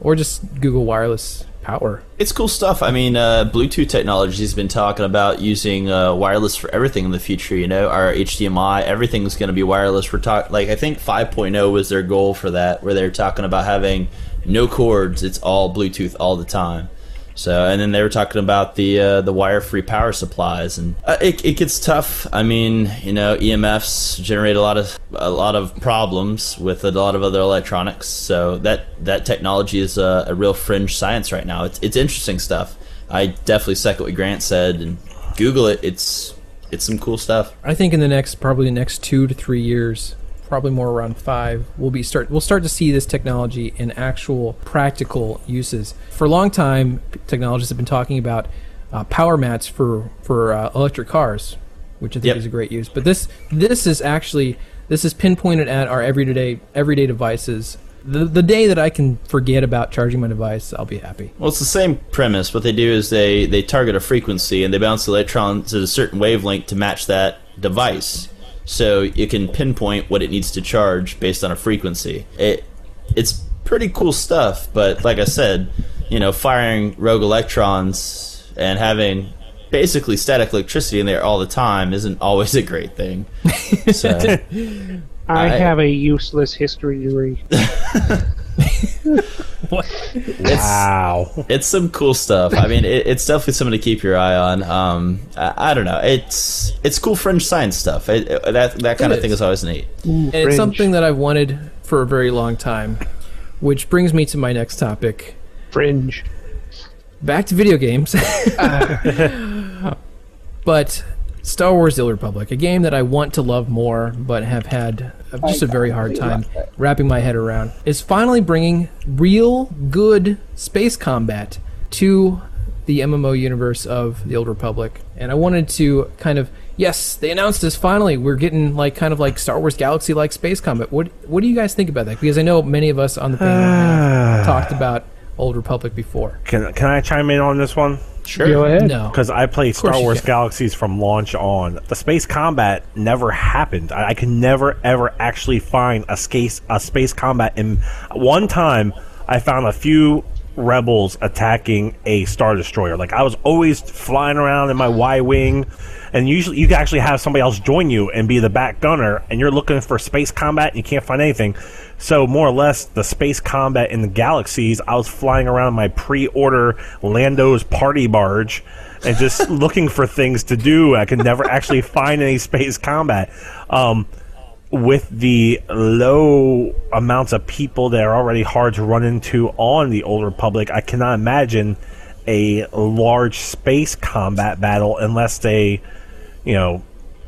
or just Google wireless power. It's cool stuff. I mean, uh, Bluetooth technology has been talking about using uh, wireless for everything in the future. You know, our HDMI, everything's going to be wireless. We're talking like I think 5.0 was their goal for that, where they're talking about having no cords. It's all Bluetooth all the time. So, and then they were talking about the uh, the wire-free power supplies, and uh, it, it gets tough. I mean, you know, EMFs generate a lot of a lot of problems with a lot of other electronics. So that that technology is a, a real fringe science right now. It's it's interesting stuff. I definitely second what Grant said, and Google it. It's it's some cool stuff. I think in the next probably the next two to three years, probably more around five, we'll be start we'll start to see this technology in actual practical uses. For a long time, technologists have been talking about uh, power mats for for uh, electric cars, which I think Yep. is a great use. But this this is actually this is pinpointed at our everyday everyday devices. The, the day that I can forget about charging my device, I'll be happy. Well, it's the same premise. What they do is they, they target a frequency and they bounce the electrons at a certain wavelength to match that device. So you can pinpoint what it needs to charge based on a frequency. It it's pretty cool stuff, but like I said, you know, firing rogue electrons and having basically static electricity in there all the time isn't always a great thing. So I I- have a useless history degree. wow. it's some cool stuff. I mean, it, it's definitely something to keep your eye on. Um, I, I don't know. It's it's cool fringe science stuff. It, it- that that kind It of thing is. is always neat. and it's something that I've wanted for a very long time. Which brings me to my next topic. Fringe. Back to video games. but Star Wars The Old Republic, a game that I want to love more, but have had just a very hard time wrapping my head around, is finally bringing real good space combat to the MMO universe of The Old Republic. And I wanted to kind of yes, they announced this finally. We're getting like kind of like Star Wars Galaxy like space combat. What what do you guys think about that? Because I know many of us on the panel have talked about Old Republic before. Can can I chime in on this one? Sure. Go ahead. No. Because I played Star Wars. Galaxies from launch on. The space combat never happened. I, I can never ever actually find a space a space combat. And one time, I found a few rebels attacking a star destroyer. Like I was always flying around in my Y wing, and usually you can actually have somebody else join you and be the back gunner, and you're looking for space combat and you can't find anything. So more or less, the space combat in the galaxies, I was flying around my pre-order Lando's party barge and just looking for things to do. I could never actually find any space combat. Um, with the low amounts of people that are already hard to run into on the Old Republic, I cannot imagine a large space combat battle unless they, you know,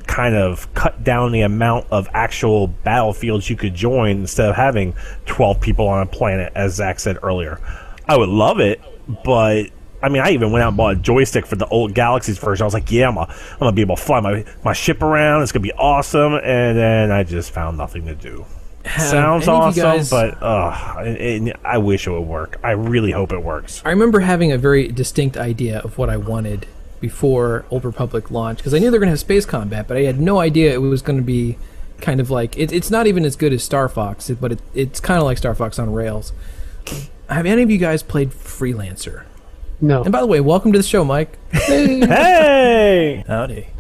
kind of cut down the amount of actual battlefields you could join instead of having 12 people on a planet, as Zach said earlier. I would love it, but I mean, I even went out and bought a joystick for the old Galaxy's version. I was like, yeah, I'm, a, I'm gonna be able to fly my, my ship around. It's gonna be awesome. And then I just found nothing to do. Sounds of you awesome, guys- but uh, it, it- I wish it would work. I really hope it works. I remember having a very distinct idea of what I wanted before Old Republic launched because I knew they were going to have space combat, but I had no idea it was going to be kind of like it, it's not even as good as Star Fox, but it, it's kind of like Star Fox on rails. Have any of you guys played Freelancer? No. And by the way, welcome to the show, Mike. hey, Howdy.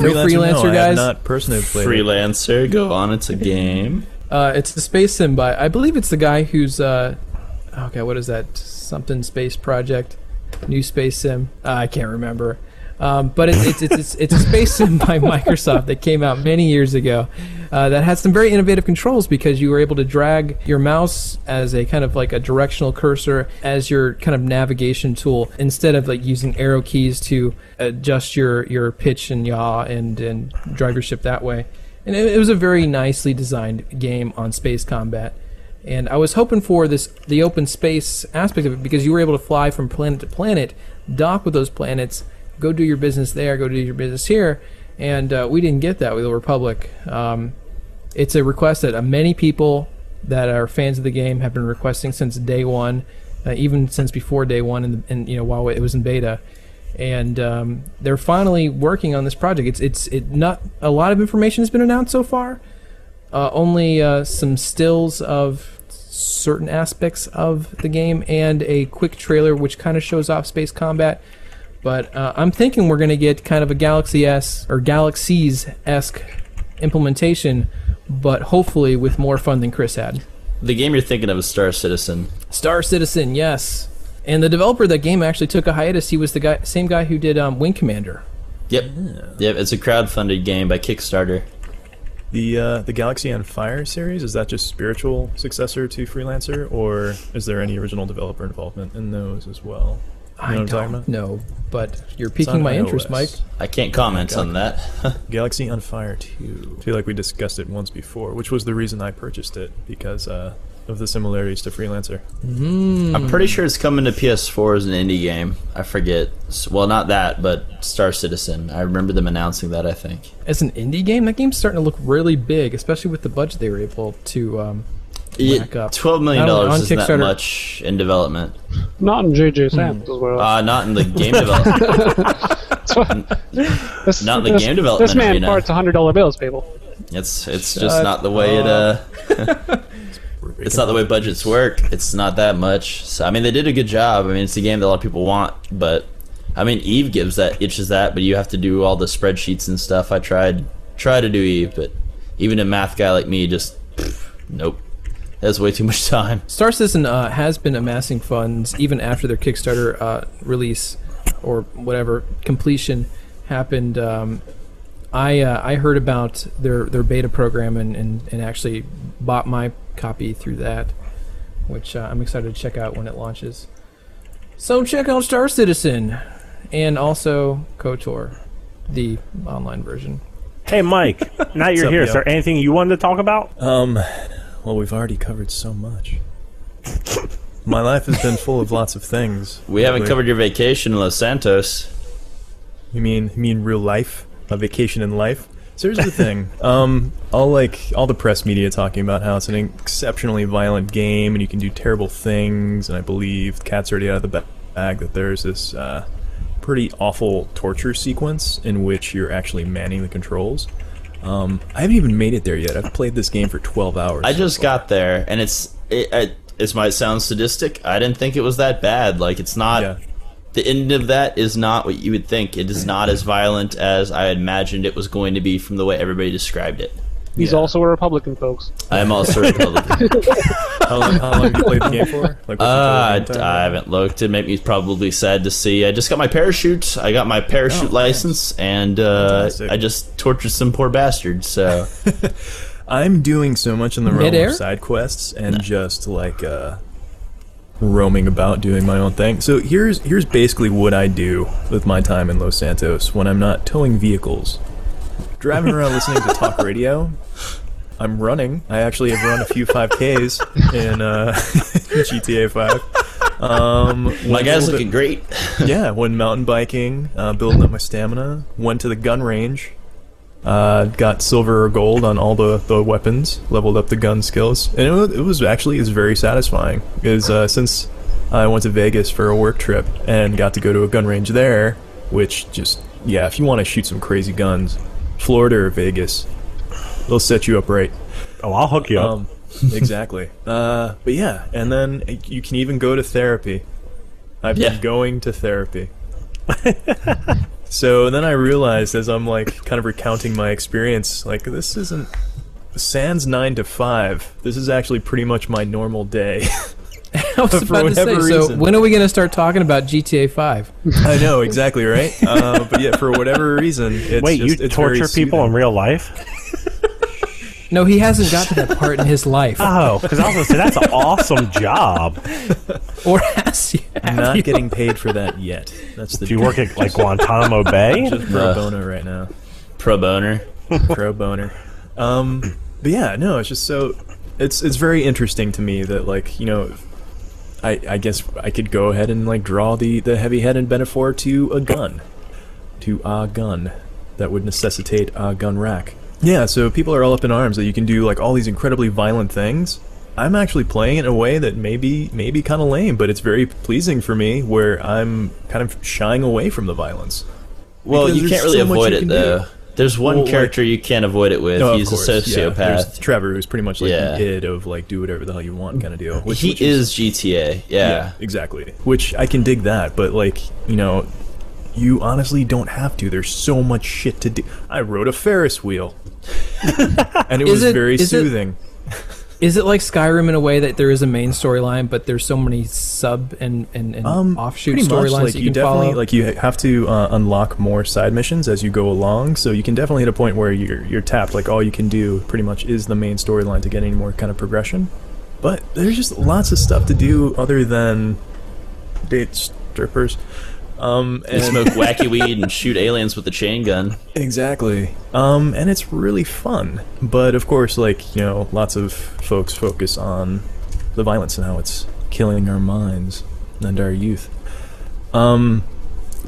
No Freelancer, no, I guys. have not personally played it. Freelancer, go on. It's a game. Uh, it's the space sim by I believe it's the guy who's uh, okay. What is that? Something space project, new space sim. Uh, I can't remember. Um, but it's it's, it's it's it's a space sim by Microsoft that came out many years ago. Uh, that has some very innovative controls because you were able to drag your mouse as a kind of like a directional cursor as your kind of navigation tool instead of like using arrow keys to adjust your your pitch and yaw and and drive your ship that way. And it, it was a very nicely designed game on space combat. And I was hoping for this the open space aspect of it because you were able to fly from planet to planet, dock with those planets, go do your business there, go do your business here, and uh, we didn't get that with the Republic. Um, it's a request that uh, many people that are fans of the game have been requesting since day one, uh, even since before day one, and, you know while it was in beta. And um, they're finally working on this project. It's it's it not a lot of information has been announced so far. Uh, only uh, some stills of certain aspects of the game and a quick trailer which kind of shows off space combat. But uh, I'm thinking we're going to get kind of a Galaxy S or Galaxies esque implementation, but hopefully with more fun than Chris had. The game you're thinking of is Star Citizen. Star Citizen, yes. And the developer of that game actually took a hiatus. He was the guy, same guy who did um, Wing Commander. Yep. Yep, it's a crowd-funded game by Kickstarter. The uh, the Galaxy on Fire series is that just spiritual successor to Freelancer, or is there any original developer involvement in those as well? You know I what I'm talking don't about? know, but you're piquing on my interest. Mike. I can't comment on that. Galaxy on Fire 2. I feel like we discussed it once before, which was the reason I purchased it because uh, of the similarities to Freelancer. I'm pretty sure it's coming to PS4 as an indie game. I forget. Well, not that, but Star Citizen. I remember them announcing that. I think. As an indie game, that game's starting to look really big, especially with the budget they were able to. Um, Yeah, Whack up. Twelve million Not only on dollars isn't that much in development. Not in JJ Sam's as well. Uh, not in the game development. this, not in the this- game development This man arena. parts hundred dollar bills, people. It's it's just not the way it. Uh, it's not the way budgets work. It's not that much. So I mean, they did a good job. I mean, it's a game that a lot of people want, but I mean, Eve gives that itches that, but you have to do all the spreadsheets and stuff. I tried try to do Eve, but even a math guy like me just pff, nope. That's way too much time. Star Citizen uh, has been amassing funds even after their Kickstarter uh, release or whatever completion happened. Um, I uh, I heard about their, their beta program and, and, and actually bought my copy through that, which uh, I'm excited to check out when it launches. So check out Star Citizen and also KOTOR, the online version. hey, Mike. Now you're up, here. Is yo? there anything you wanted to talk about? Um, well, we've already covered so much. My life has been full of lots of things. We haven't covered your vacation in Los Santos. You mean you mean real life? A vacation in life? So here's the thing. Um, all like all the press media talking about how it's an exceptionally violent game and you can do terrible things. And I believe Cat's already out of the bag that there's this uh, pretty awful torture sequence in which you're actually manning the controls. Um, I haven't even made it there yet. I've played this game for 12 hours. I just got there, and it's it, it, this might sound sadistic. I didn't think it was that bad. Like it's not. yeah. The end of that is not what you would think. It is not as violent as I imagined it was going to be from the way everybody described it. He's Yeah. also a Republican, folks. I'm also a Republican. How long, how long have you played the game for? Like, Uh, I. I haven't looked. It made me probably sad to see. I just got my parachute. I got my parachute Oh, license, and uh, I just tortured some poor bastard. So I'm doing so much in the realm Midair? of side quests and just like uh, roaming about doing my own thing. So here's here's basically what I do with my time in Los Santos when I'm not towing vehicles. Driving around listening to talk radio. I'm running. I actually have run a few 5Ks in uh, GTA 5. Um, my guy's little bit- looking great. yeah, went mountain biking, uh, building up my stamina. Went to the gun range. Uh, got silver or gold on all the, the weapons. Leveled up the gun skills, and it was, it was actually is very satisfying. Is uh, since I went to Vegas for a work trip and got to go to a gun range there, which just yeah, if you want to shoot some crazy guns, Florida or Vegas, they'll set you up right. Oh, I'll hook you up. Um, exactly. Uh, but yeah, and then you can even go to therapy. I've Yeah. been going to therapy. so then I realized as I'm like kind of recounting my experience, like this isn't sans nine to five. This is actually pretty much my normal day. I was For about to say. whatever So when are we going to start talking about GTA 5? I know exactly right. Uh, but yeah, for whatever reason, it's Wait, just, you it's very torture people in real life? No, he hasn't got to that part in his life. Oh, because I was going to say that's an awesome job. Or has you? I'm have not you? getting paid for that yet. That's the Do you work at like Guantanamo Bay? just pro Uh. bono right now. Pro boner. pro boner. Um, but yeah, no, it's just so it's it's very interesting to me that like you know, I I guess I could go ahead and like draw the the heavy head and metaphor to a gun, to a gun that would necessitate a gun rack. Yeah, so people are all up in arms that you can do like all these incredibly violent things. I'm actually playing it in a way that maybe maybe kind of lame, but it's very pleasing for me where I'm kind of shying away from the violence. Well, Because you can't really so avoid you it though. do. There's one Well, like- character you can't avoid it with. Of He's a yeah. sociopath. There's Trevor, who's pretty much like Yeah. the id of like do whatever the hell you want kind of deal. Which, he which is GTA. Yeah. exactly. Which I can dig that, but like you know, you honestly don't have to. There's so much shit to do. I rode a Ferris wheel, and it was it- very is it- soothing. Is it like Skyrim in a way that there is a main storyline, but there's so many sub and, and, and offshoot Um, much, storylines like that you, you can definitely follow? like you have to uh, unlock more side missions as you go along. So you can definitely hit a point where you're you're tapped. Like all you can do pretty much is the main storyline to get any more kind of progression. But there's just lots of stuff to do other than date strippers. Um, And and smoke wacky weed and shoot aliens with a chain gun. Exactly. Um, and it's really fun. But of course, like, you know, lots of folks focus on the violence and how it's killing our minds and our youth. Um,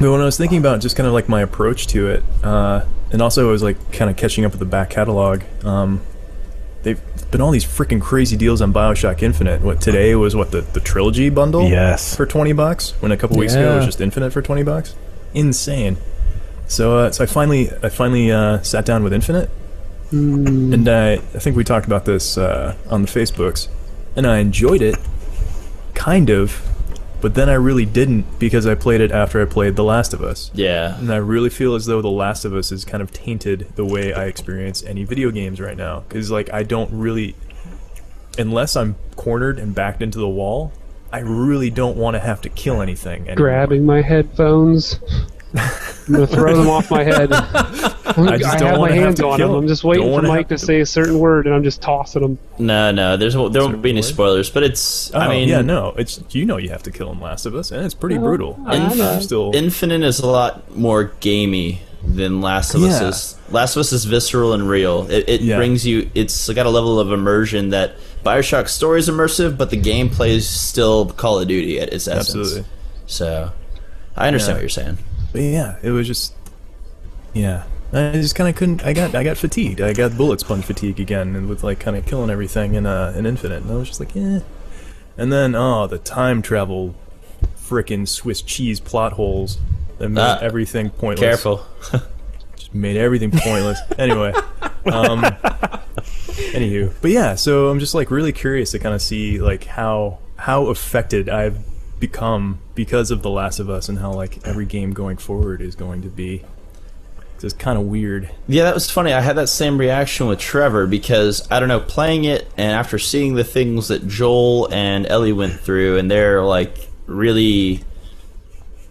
but when I was thinking about just kind of like my approach to it, uh, and also I was like kind of catching up with the back catalog, um, they've been all these freaking crazy deals on Bioshock Infinite. What today was what the, the trilogy bundle? Yes. For 20 bucks, when a couple weeks ago it was just Infinite for 20 bucks. Insane. So, uh, so I finally, I finally uh, sat down with Infinite, and I, I think we talked about this uh, on the Facebooks, and I enjoyed it, kind of, but then I really didn't because I played it after I played The Last of Us, Yeah. and I really feel as though The Last of Us is kind of tainted the way I experience any video games right now, because like I don't really, unless I'm cornered and backed into the wall. I really don't want to have to kill anything. Anymore. Grabbing my headphones. I'm gonna throw them off my head. I'm, I, just don't have my wanna have hands to on kill them. I'm just waiting for Mike to to- say a certain word, and I'm just tossing them. No, no. There's there won't be any spoilers, but it's. Oh, I mean, yeah, no, it's you know you have to kill in Last of Us, and it's pretty brutal. I know. I'm still Infinite is a lot more gamey than Last of Us is. Last of Us is visceral and real. It, it Yeah. brings you. It's got a level of immersion that Bioshock's story is immersive, but the gameplay is still Call of Duty at its essence. absolutely. So, I understand Yeah. what you're saying. But yeah, it was just yeah. I just kind of couldn't. I got I got fatigued. I got bullet sponge fatigue again, and with like kind of killing everything in uh, in Infinite, and I was just like, eh. And then oh, the time travel, frickin' Swiss cheese plot holes that made Ah, everything pointless. Careful. just made everything pointless. anyway, um, anywho, but yeah, so I'm just like really curious to kind of see like how how affected I've become because of The Last of Us and how like every game going forward is going to be. It's kind of weird. Yeah, that was funny. I had that same reaction with Trevor because I don't know, playing it and after seeing the things that Joel and Ellie went through, and their like really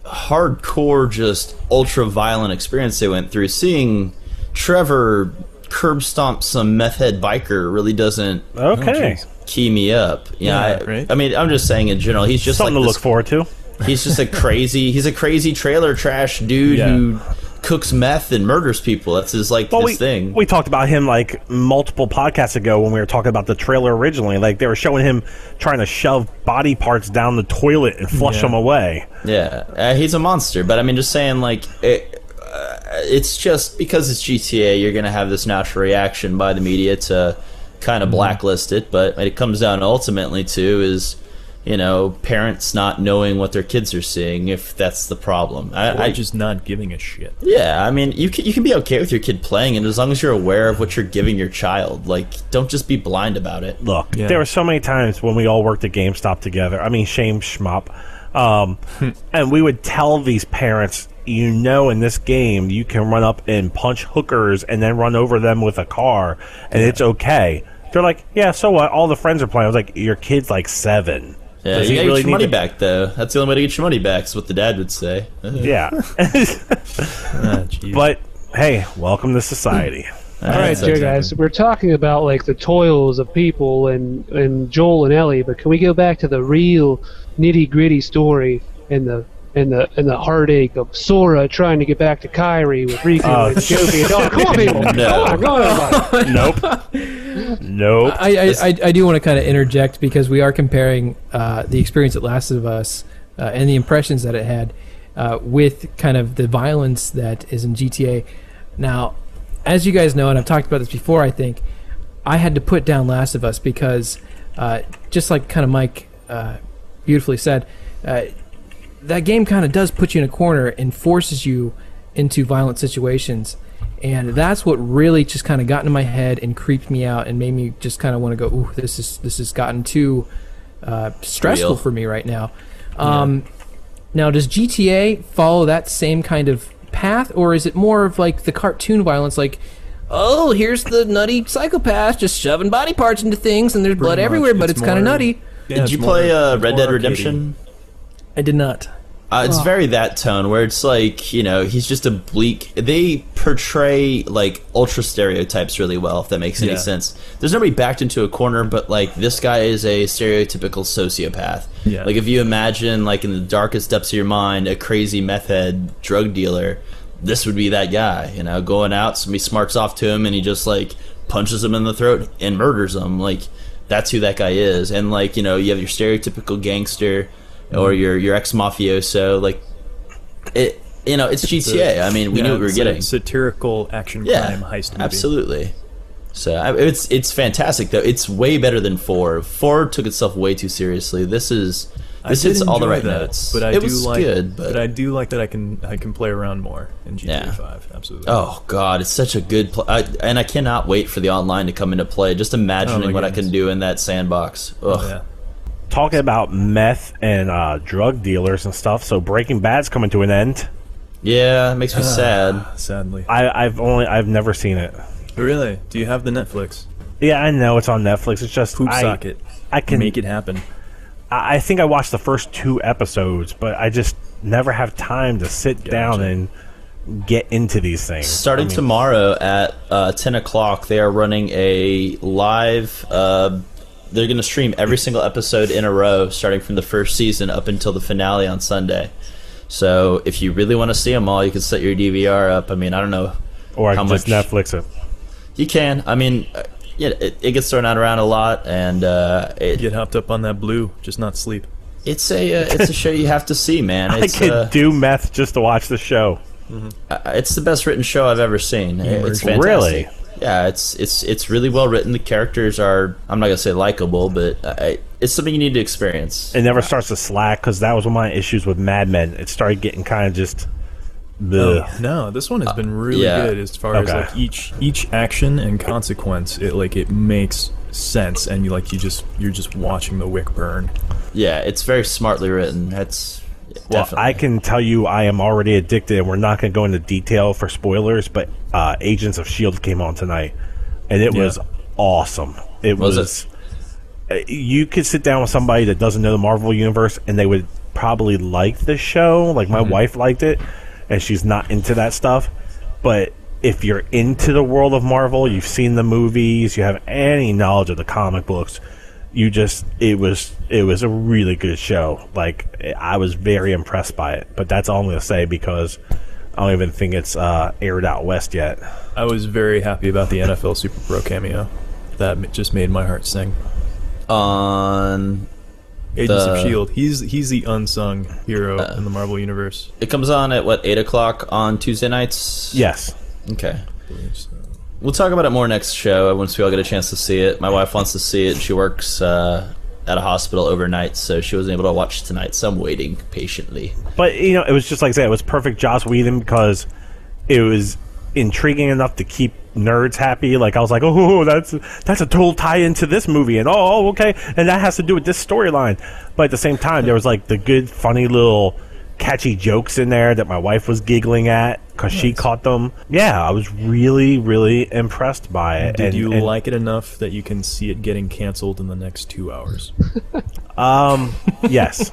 hardcore, just ultra violent experience they went through, seeing Trevor curb stomp some meth head biker really doesn't Okay. Oh, key me up. Yeah, Yeah, I, right. I mean, I'm just saying in general, he's just Something like to this look forward to. He's just a crazy. He's a crazy trailer trash dude Yeah. who cooks meth and murders people. That's his like Well, his we, thing. we talked about him like multiple podcasts ago when we were talking about the trailer originally. Like they were showing him trying to shove body parts down the toilet and flush Yeah. them away. yeah, uh, he's a monster. But I mean, just saying like it, uh, it's just because it's GTA, you're gonna have this natural reaction by the media to kind of Mm-hmm. blacklist it. But it comes down ultimately to is. You know, parents not knowing what their kids are seeing, if that's the problem. I, Or I just not giving a shit. Yeah, I mean, you can, you can be okay with your kid playing it as long as you're aware of what you're giving your child. Like, don't just be blind about it. Look, Yeah. there were so many times when we all worked at GameStop together. I mean, shame schmop. Um, and we would tell these parents, you know, in this game, you can run up and punch hookers and then run over them with a car, and it's okay. They're like, yeah, so what? All the friends are playing. I was like, your kid's like seven. Yeah, Does you gotta really get your money to- back, though. That's the only way to get your money back, is what the dad would say. Yeah. Ah, but hey, welcome to society. All right, dear guys, we're talking about like the toils of people and and Joel and Ellie, but can we go back to the real nitty gritty story and the and the and the heartache of Sora trying to get back to Kairi with Riku Oh, and Jovi and oh, come on, people, No. come on, come on, nope. nope. I, I, I, I do want to kind of interject because we are comparing uh, the experience at Last of Us uh, and the impressions that it had uh, with kind of the violence that is in GTA. Now, as you guys know, and I've talked about this before, I think I had to put down Last of Us because, uh, just like kind of Mike uh, beautifully said, uh, that game kind of does put you in a corner and forces you into violent situations. And that's what really just kind of got into my head and creeped me out and made me just kind of want to go, "Ooh, this is this has gotten too uh, stressful Real. for me right now." Um, Now, does GTA follow that same kind of path, or is it more of like the cartoon violence, like? Oh, here's the nutty psychopath just shoving body parts into things, and there's blood much. everywhere, but It's it's kind of nutty. Yeah, Did you more- play uh, Red more Dead arcadey. Redemption? I did not. Uh, it's very that tone where it's like you know he's just a bleak. They portray like ultra stereotypes really well. If that makes any Yeah. sense. There's nobody backed into a corner, but like this guy is a stereotypical sociopath. Yeah. Like if you imagine like in the darkest depths of your mind a crazy meth head drug dealer, this would be that guy. You know, going out, somebody smarts off to him, and he just like punches him in the throat and murders him. Like that's who that guy is. And like you know, you have your stereotypical gangster or mm-hmm. your your ex mafioso. Like it, you know, it's GTA. I mean, we Yeah, knew what we were a getting. satirical action Yeah, crime heist movie. absolutely. So I, it's it's fantastic though. It's way better than four. Four took itself way too seriously. This is this hits all the right that, notes. but I it do was like, good, but, I do like that I can I can play around more in GTA Yeah. Five. Absolutely. oh god, it's such a good pl- I, and I cannot wait for the online to come into play. Just imagining Oh what I can do in that sandbox. Ugh. Oh, yeah. Talking about meth and uh, drug dealers and stuff. So Breaking Bad's coming to an end. Yeah, it makes me sad. Sadly. I, I've only I've never seen it. Really? Do you have the Netflix? Yeah, I know it's on Netflix. It's just Poop I, socket. I can Make it happen. I I think I watched the first two episodes, but I just never have time to sit down and get into these things. Starting I mean, tomorrow at uh, 10 o'clock, they are running a live. Uh, they're going to stream every single episode in a row, starting from the first season up until the finale on Sunday. So if you really want to see them all, you can set your DVR up. I mean, I don't know. or I how can just much- Netflix it. You can. I mean, uh, yeah, it, it gets thrown out around a lot, and uh, it, Get hopped up on that blue, just not sleep. it's a uh, it's a show you have to see, man. I could uh, do meth just to watch the show. uh, it's the best written show I've ever seen. It's fantastic. Really? Yeah, it's it's it's really well written. The characters are I'm not gonna say likable, but uh, it's something you need to experience. It never starts to slack because that was one of my issues with Mad Men. It started getting kind of just. bleh. Oh, no, this one has been really yeah. good as far as like each each action and consequence. It like it makes sense, and you like you just you're just watching the wick burn. Yeah, it's very smartly written. That's Well, Definitely. I can tell you, I am already addicted, and we're not going to go into detail for spoilers. But uh, Agents of Shield came on tonight, and it Yeah. was awesome. It Was was. it? uh, You could sit down with somebody that doesn't know the Marvel universe, and they would probably like the show. Like my Mm-hmm. wife liked it, and she's not into that stuff. But if you're into the world of Marvel, you've seen the movies, you have any knowledge of the comic books, you just it was it was a really good show. Like I was very impressed by it. But that's all I'm going to say because I don't even think it's uh, aired out west yet. I was very happy about the NFL Super Pro cameo. That just made my heart sing. on Agents of Shield. He's he's the unsung hero Uh. in the Marvel universe. it comes on at what eight o'clock on Tuesday nights. Yes. Okay. We'll talk about it more next show once we all get a chance to see it. My wife wants to see it. She works uh, at a hospital overnight, so she wasn't able to watch tonight. So I'm waiting patiently. But you know, it was just like I said, it was perfect Joss Whedon because it was intriguing enough to keep nerds happy. Like I was like, oh, that's that's a total tie into this movie, and oh, okay, and that has to do with this storyline. But at the same time, there was like the good, funny little catchy jokes in there that my wife was giggling at because she caught them. Yeah, I was really, really impressed by it. Did and, you and, like it enough that you can see it getting canceled in the next two hours? Um, yes.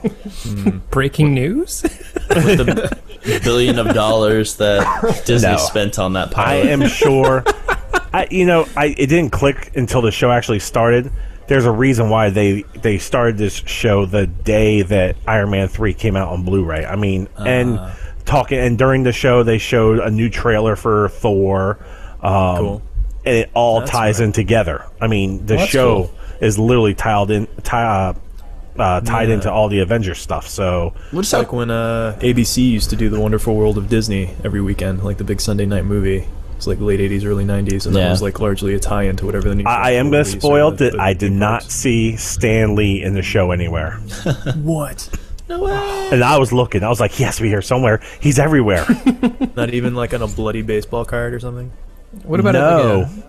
Breaking news? With the billion of dollars that Disney No. spent on that pilot, I am sure. I, you know, I it didn't click until the show actually started. There's a reason why they they started this show the day that Iron Man three came out on Blu-ray. I mean, and talking and during the show they showed a new trailer for Thor. Um, Cool. And it all That's ties right. in together. I mean, the that's show cool. is literally tiled in, ti- uh, uh, tied Yeah. into all the Avengers stuff. So We'll It's like when uh, ABC used to do the Wonderful World of Disney every weekend, like the big Sunday night movie. It's like late '80s, early '90s, and that was like largely a tie-in to whatever the new. I, I am going to spoil the- that I did not see Stan Lee in the show anywhere. What? And I was looking. I was like, he has to be here somewhere. He's everywhere. Not even like on a bloody baseball card or something. What about no. it? Like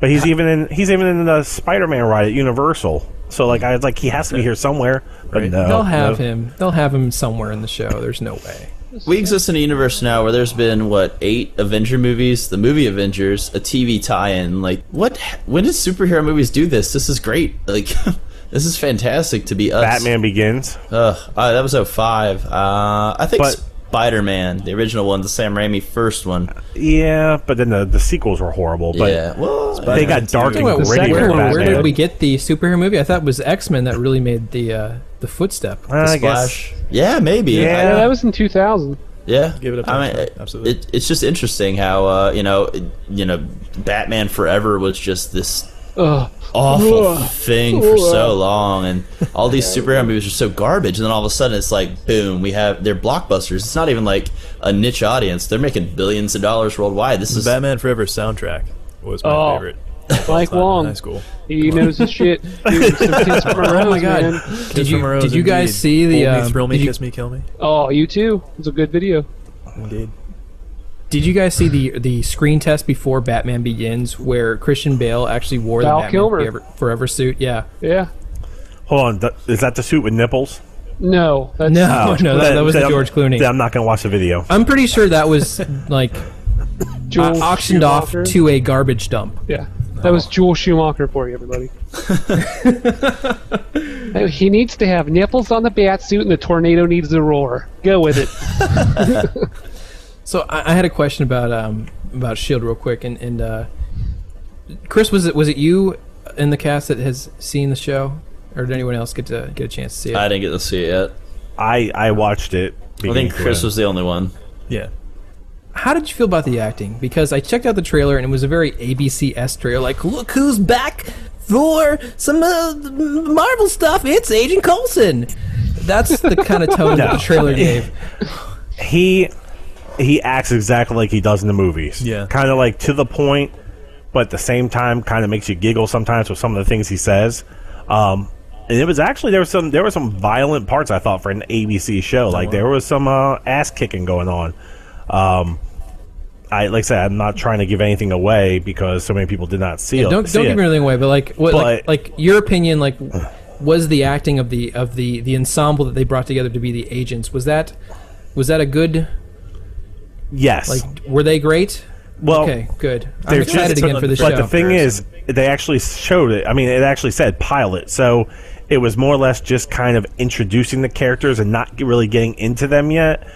but he's even in. He's even in the Spider-Man ride at Universal. So like, I was like, he has to be here somewhere. But Right. no, they'll have no. him. They'll have him somewhere in the show. There's no way. we exist in a universe now where there's been what eight Avenger movies, the movie Avengers, a TV tie-in. Like, what? When did superhero movies do this? This is great. Like, this is fantastic to be us. Batman Begins. Ugh, uh, that was 05. Uh, I think But- Spider-Man, the original one, the Sam Raimi first one. Yeah, but then the, the sequels were horrible. But yeah, well, they got dark and Wait, The where, second where, one where did we get the superhero movie? I thought it was X Men that really made the uh, the footstep. Uh, I guess. Yeah, maybe. Yeah. Yeah, that was in 2000. Yeah, Give it a I thumbs mean. Absolutely. It, it's just interesting how uh, you know, it- you know, Batman Forever was just this Ugh. awful Ugh. thing for so long, and all these superhero movies are so garbage. And then all of a sudden, it's like, boom, we have they're blockbusters. It's not even like a niche audience; they're making billions of dollars worldwide. This the is Batman Forever soundtrack was my Oh. favorite. Mike Time in Wong. high school. He knows his shit. Dude, some kiss from a Oh my God. man. Did you Rose, did you guys indeed. see the Hold me, um, thrill me, you- kiss me, kill me? Oh, you too. It's a good video. Indeed. Did you guys see the the screen test before Batman Begins, where Christian Bale actually wore Val the Batman Kilmer. Forever, Forever suit? Yeah. Yeah. hold on, th- is that the suit with nipples? No. That's No, no, that, that was the Then I'm- George Clooney. then I'm not going to watch the video. I'm pretty sure that was like Joel uh, auctioned off Schumacher. to a garbage dump. Yeah. That was Joel Schumacher for you, everybody. Hey, he needs to have nipples on the bat suit and the tornado needs to roar. Go with it. So I, I had a question about um about Shield real quick, and and uh, Chris, was it was it you in the cast that has seen the show, or did anyone else get to get a chance to see it? I didn't get to see it yet. I I watched it. I think Chris was the only one. Yeah. How did you feel about the acting? Because I checked out the trailer and it was a very ABC s trailer. Like, look who's back for some uh, Marvel stuff. It's Agent Coulson. That's the kind of tone that the trailer gave. he he acts exactly like he does in the movies. Yeah. kind of like to the point, but at the same time, kind of makes you giggle sometimes with some of the things he says. Um, and it was actually there was some there were some violent parts I thought for an ABC show. Like there was some uh, ass kicking going on. Um, I like I said, I'm not trying to give anything away because so many people did not see it. Don't see don't give it. me anything away, but like what like, like your opinion, like was the acting of the of the the ensemble that they brought together to be the agents? Was that was that a good Yes. like? Were they great? well, okay, good. I'm excited just- again for the show. but the thing is, they actually showed it. I mean, it actually said pilot, so it was more or less just kind of introducing the characters and not really getting into them yet.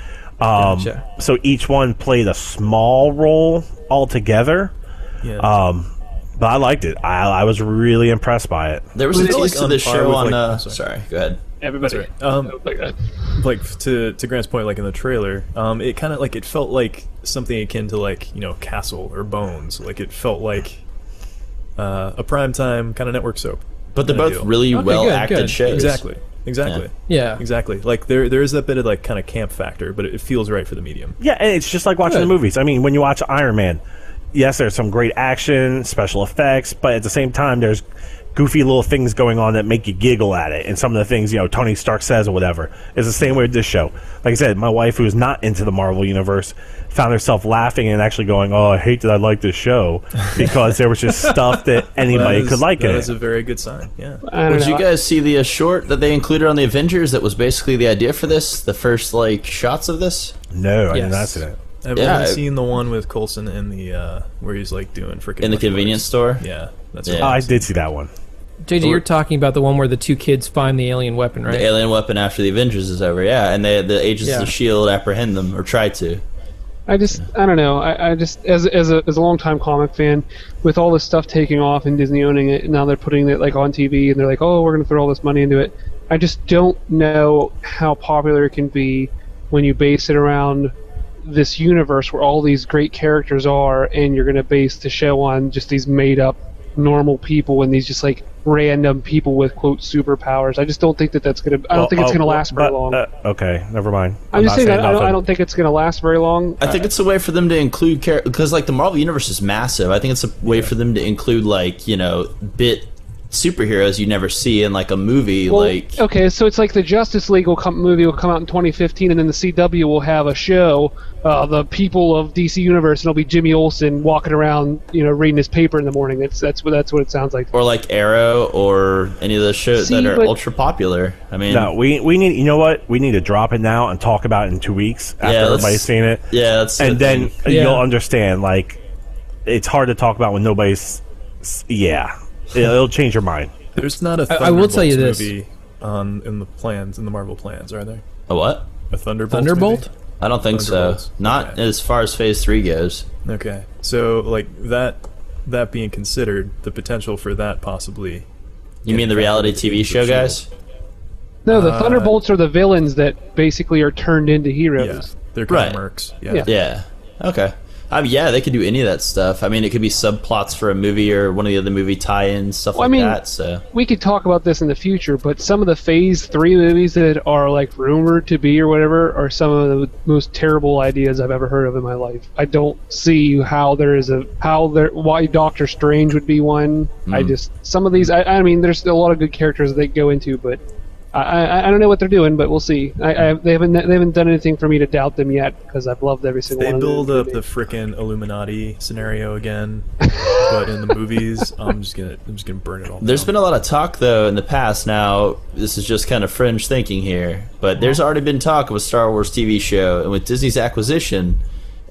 Um, Gotcha. So each one played a small role altogether. Yeah. Um, but I liked it. I, I was really impressed by it. There was a It's tease like to on this show on. like- uh, sorry. sorry, go ahead. Everybody. That's right. Um, Like like to to Grant's point, like in the trailer, um, it kind of like it felt like something akin to like you know Castle or Bones. Like it felt like uh, a primetime kind of network soap. But they're both deal. really Okay, well good, acted good. shows. Exactly. Exactly. Yeah. Exactly. Like there there is that bit of like kind of camp factor, but it feels right for the medium. Yeah, and it's just like watching Good. the movies. I mean, when you watch Iron Man, yes, there's some great action, special effects, but at the same time, there's goofy little things going on that make you giggle at it. And some of the things, you know, Tony Stark says or whatever. It's the same way with this show. Like I said, my wife, who's not into the Marvel Universe, found herself laughing and actually going, Oh, I hate that I like this show because there was just stuff that anybody That is- could like it. That in is a very good sign. Yeah. Did you guys see the uh, short that they included on the Avengers? That was basically the idea for this. The first like shots of this. no, I did not see that. I've Yeah, only I- seen the one with Coulson in the uh, where he's like doing freaking In the convenience arts. store? Yeah, that's Yeah. Oh, I did see that one. JJ, you're talking about the one where the two kids find the alien weapon, right? The alien weapon after the Avengers is over. Yeah, and they, the agents Yeah. of Shield apprehend them or try to. I just, I don't know. I, I just, as as a as a longtime comic fan, with all this stuff taking off and Disney owning it, and now they're putting it like on TV, and they're like, oh, we're going to throw all this money into it. I just don't know how popular it can be when you base it around this universe where all these great characters are, and you're going to base the show on just these made up normal people and these just like random people with quote superpowers. I just don't think that that's going to. I don't think it's Oh, going to oh, last very but, long. uh, okay, never mind. I'm, just not saying that I don't. I don't think it's going to last very long. I think it's a way for them to include characters because like the Marvel universe is massive. I think it's a way for them to include like you know bit superheroes you never see in like a movie. Well, like okay, so it's like the Justice League will come, movie will come out in 2015, and then the CW will have a show, uh, the people of DC Universe, and it'll be Jimmy Olsen walking around, you know, reading his paper in the morning. That's that's what that's what it sounds like. or like Arrow or any of those shows See, that are but- ultra popular. I mean, No, we we need. You know what? We need to drop it now and talk about it in two weeks after Yeah, everybody's seen it, yeah, that's and then thing. You'll understand. Like, it's hard to talk about when nobody's. Yeah, it'll, it'll change your mind. There's not a I- I will tell you Thunderbolts this. movie on in the plans in the Marvel plans, are there? a what? A Thunderbolt. Thunderbolt? I don't think so. Thunderbolts. Not Okay. as far as Phase Three goes. Okay, so like that that being considered, the potential for that possibly. You mean the reality TV show, guys? No, the Uh, Thunderbolts are the villains that basically are turned into heroes. Yeah, heroes. they're kind Right. of mercs. Yeah. Yeah. Yeah. Okay. I mean, yeah, they could do any of that stuff. I mean, it could be subplots for a movie or one of the other movie tie-ins, stuff Well, I like mean- that. So We could talk about this in the future, but some of the Phase Three movies that are like rumored to be or whatever are some of the most terrible ideas I've ever heard of in my life. I don't see how there is a how there why Doctor Strange would be one. Hmm. I just some of these. I, I mean, there's a lot of good characters they go into, but I, I, I don't know what they're doing. But we'll see. I, I, they haven't they haven't done anything for me to doubt them yet because I've loved every single They one. build of up them. the freaking Illuminati scenario again, but in the movies, I'm just gonna I'm just gonna burn it all. there's down. been a lot of talk though in the past. Now this is just kind of fringe thinking here, but there's already been talk of a Star Wars TV show, and with Disney's acquisition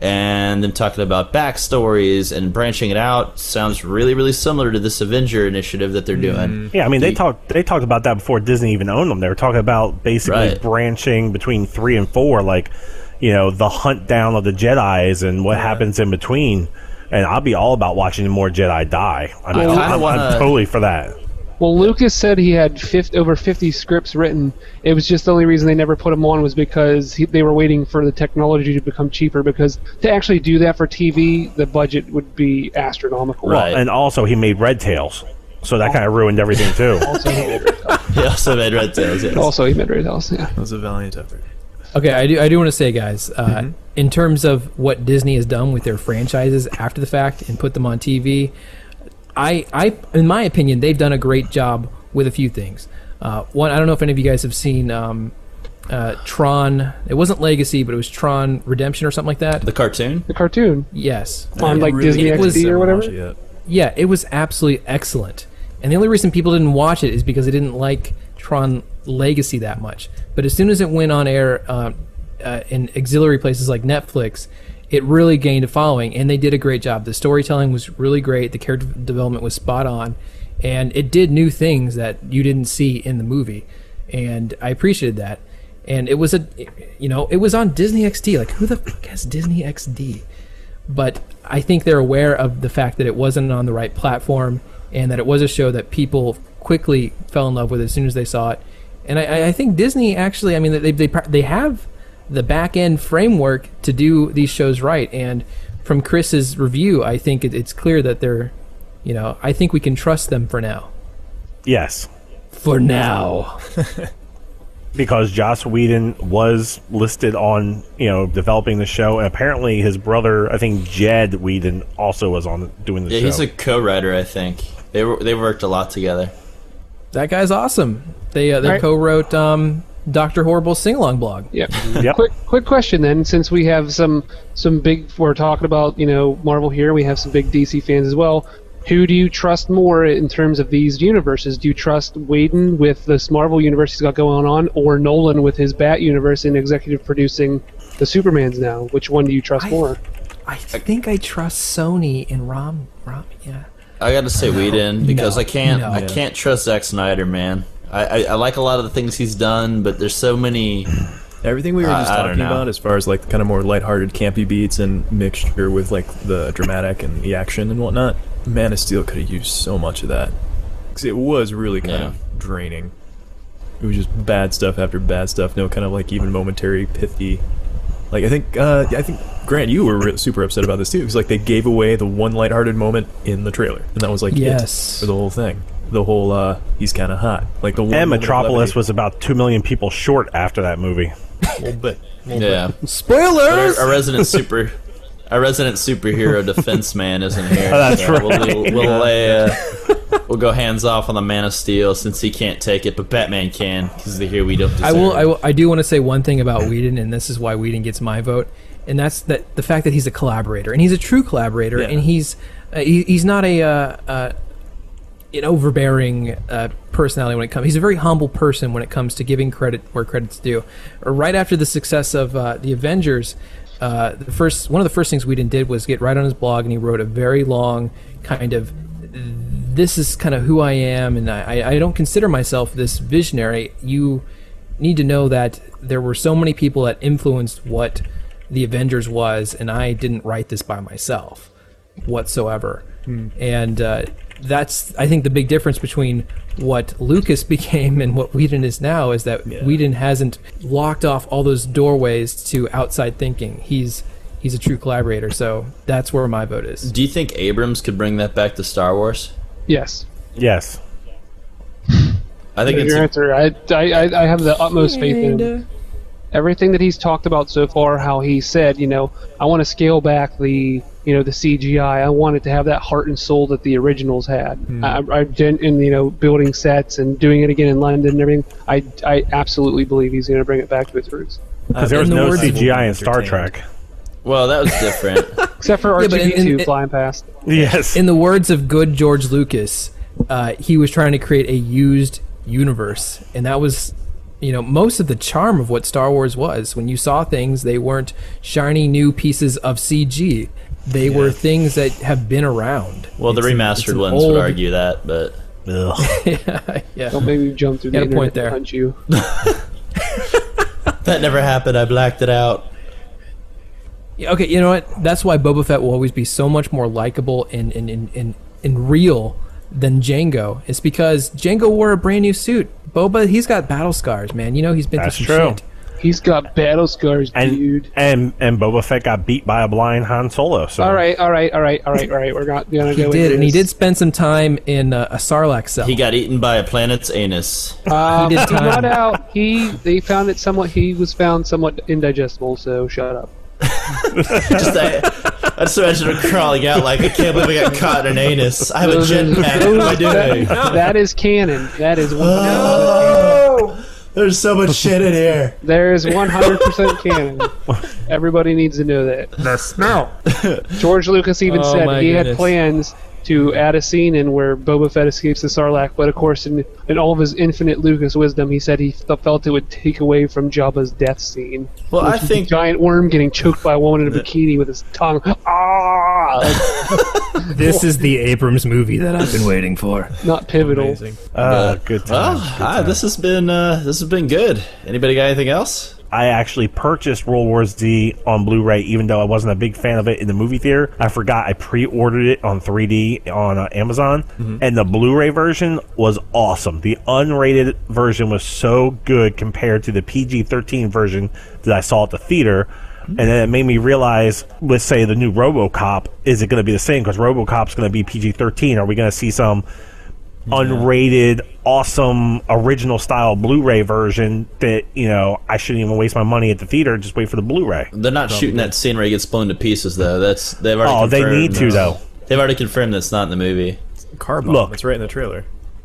and them talking about backstories and branching it out, sounds really really similar to this Avenger initiative that they're mm. doing. Yeah, I mean they The- talked they talked about that before Disney even owned them. They were talking about basically Right. branching between three and four, like you know the hunt down of the Jedi's and what happens in between. And I'll be all about watching more Jedi die. I mean, I kinda I'm, I'm wanna- totally for that. Well, Lucas said he had 50, over 50 scripts written. It was just the only reason they never put him on was because he, they were waiting for the technology to become cheaper. Because to actually do that for TV, the budget would be astronomical. Right. And also, he made Red Tails, so that kind of ruined everything too. Also, he made Red Tails. He also made Red Tails. Yes. Also, he made Red Tails, Yeah. That was a valiant effort. Okay, I do. I do want to say, guys, uh, in terms of what Disney has done with their franchises after the fact and put them on TV, I, I, in my opinion, they've done a great job with a few things. Uh, one, I don't know if any of you guys have seen um, uh, Tron. It wasn't Legacy, but it was Tron Redemption or something like that. The cartoon. The cartoon Yes. on like really- Disney it was- XD or whatever. it. Yeah, it was absolutely excellent. And the only reason people didn't watch it is because they didn't like Tron Legacy that much. But as soon as it went on air uh, uh, in auxiliary places like Netflix, it really gained a following, and they did a great job. The storytelling was really great. The character development was spot on, and it did new things that you didn't see in the movie, and I appreciated that. And it was a, you know, it was on Disney XD. Like, who the fuck has Disney XD? But I think they're aware of the fact that it wasn't on the right platform, and that it was a show that people quickly fell in love with as soon as they saw it. And I, I think Disney actually, I mean, they they they have the back end framework to do these shows right. And from Chris's review, I think it, it's clear that they're, you know, I think we can trust them for now. Yes, For now. because Joss Whedon was listed on you know developing the show, and apparently his brother, I think Jed Whedon, also was on doing the Yeah, show. he's a co-writer, I think. They were they worked a lot together. That guy's awesome. They uh, they Right. co-wrote um, Doctor Horrible's sing along blog. Yeah. Yep. Quick, quick question then. Since we have some some big, we're talking about you know Marvel here. We have some big DC fans as well. Who do you trust more in terms of these universes? Do you trust Whedon with this Marvel universe he's got going on, or Nolan with his Bat universe and executive producing the Supermans now? Which one do you trust I- more? I think I trust Sony and Rom. Rom, yeah. I got to say Whedon because no, I can't no. I can't trust Zack Snyder, man. I, I, I like a lot of the things he's done, but there's so many. Everything we were just I don't talking about, as far as like the kind of more lighthearted, campy beats and mixture with like the dramatic and the action and whatnot, Man of Steel could have used so much of that. Because it was really kind Yeah. of draining. It was just bad stuff after bad stuff. No kind of like even momentary pithy. Like I think, uh, I think Grant, you were re- super upset about this too. Because like they gave away the one lighthearted moment in the trailer, and that was like Yes. it for the whole thing. The whole uh, he's kind of hot. Like the one and Metropolis levity. was about two million people short after that movie. a little bit. a little. Yeah, but Spoilers. our, our resident super. Our resident superhero defense man isn't here. Oh, that's so We'll, right. do- we'll, lay, uh, we'll go hands off on the Man of Steel since he can't take it, but Batman can because the here we don't. Deserve. I will, I will. I do want to say one thing about Whedon, and this is why Whedon gets my vote, and that's that the fact that he's a collaborator, and he's a true collaborator, Yeah. and he's uh, he, he's not a uh, uh, an overbearing uh, personality when it comes. He's a very humble person when it comes to giving credit where credit's due. Right after the success of uh, the Avengers, uh, the first one of the first things Whedon did was get right on his blog, and he wrote a very long kind of this is kind of who I am, and I, I don't consider myself this visionary. You need to know that there were so many people that influenced what the Avengers was, and I didn't write this by myself whatsoever. And uh, that's, I think, the big difference between what Lucas became and what Whedon is now is that Whedon hasn't locked off all those doorways to outside thinking. He's he's a true collaborator, so that's where my vote is. Do you think Abrams could bring that back to Star Wars? Yes. Yes. I think it's Your a, answer. I, I, I I have the utmost faith in him. Everything that he's talked about so far, how he said, you know, I want to scale back the, you know, the CGI. I wanted to have that heart and soul that the originals had. I, I, gen- and you know, building sets and doing it again in London and everything. I, I absolutely believe he's going to bring it back to its roots. Because there was in the no words CGI in Star Trek. well, that was different. Except for Yeah, R2D2 in- flying past. Yes. In the words of good George Lucas, uh, he was trying to create a used universe, and that was, you know, most of the charm of what Star Wars was. When you saw things, they weren't shiny new pieces of CG; they were things that have been around. Well, the It's an- it's remastered an ones old- would argue that, but Ugh. yeah. Don't make me jump through the internet point to there. punch you. that never happened. I blacked it out. Yeah, Okay, you know what? That's why Boba Fett will always be so much more likable and and, and, and and real than Jango. It's because Jango wore a brand new suit. Boba, he's got battle scars, man. You know he's been That's through some true. shit. He's got battle scars, And, dude. and and Boba Fett got beat by a blind Han Solo. So All right, all right, all right, all right, all right. We're not gonna He go. did, into and he did spend some time in uh, a Sarlacc cell. He got eaten by a planet's anus. Um, He he did time. got out. He they found it somewhat. He was found somewhat indigestible. So shut up. Just I, I just imagine him crawling out like I can't believe I got caught in an anus. I have a jetpack. What am I doing? That is canon. That is one. Oh, there's so much shit in here. There is one hundred percent canon. Everybody needs to know that. the smell. George Lucas even Oh, said my he had plans to add a scene in where Boba Fett escapes the Sarlacc, but of course, in, in all of his infinite Lucas wisdom, he said he felt it would take away from Jabba's death scene. Well, I Which a think giant worm getting choked by a woman in a bikini with his tongue. Ah, This is the Abrams movie that I've been waiting for. not pivotal. Amazing. Uh, good well, time. ah, this has been uh, this has been good. Anybody got anything else? I actually purchased World War Z on Blu-ray, even though I wasn't a big fan of it in the movie theater. I forgot I pre-ordered it on 3D on uh, Amazon, and the Blu-ray version was awesome. The unrated version was so good compared to the PG-13 version that I saw at the theater. And then it made me realize, let's say the new RoboCop, is it going to be the same? Because RoboCop's going to be PG-13. Are we going to see some unrated, awesome, original style Blu-ray version that you know I shouldn't even waste my money at the theater. Just wait for the Blu-ray. They're not shooting that scene where he gets blown to pieces, though. That's they've already. Oh, they need confirmed- to though. They've already confirmed that's not in the movie. Car bomb. Look. That's right in the trailer.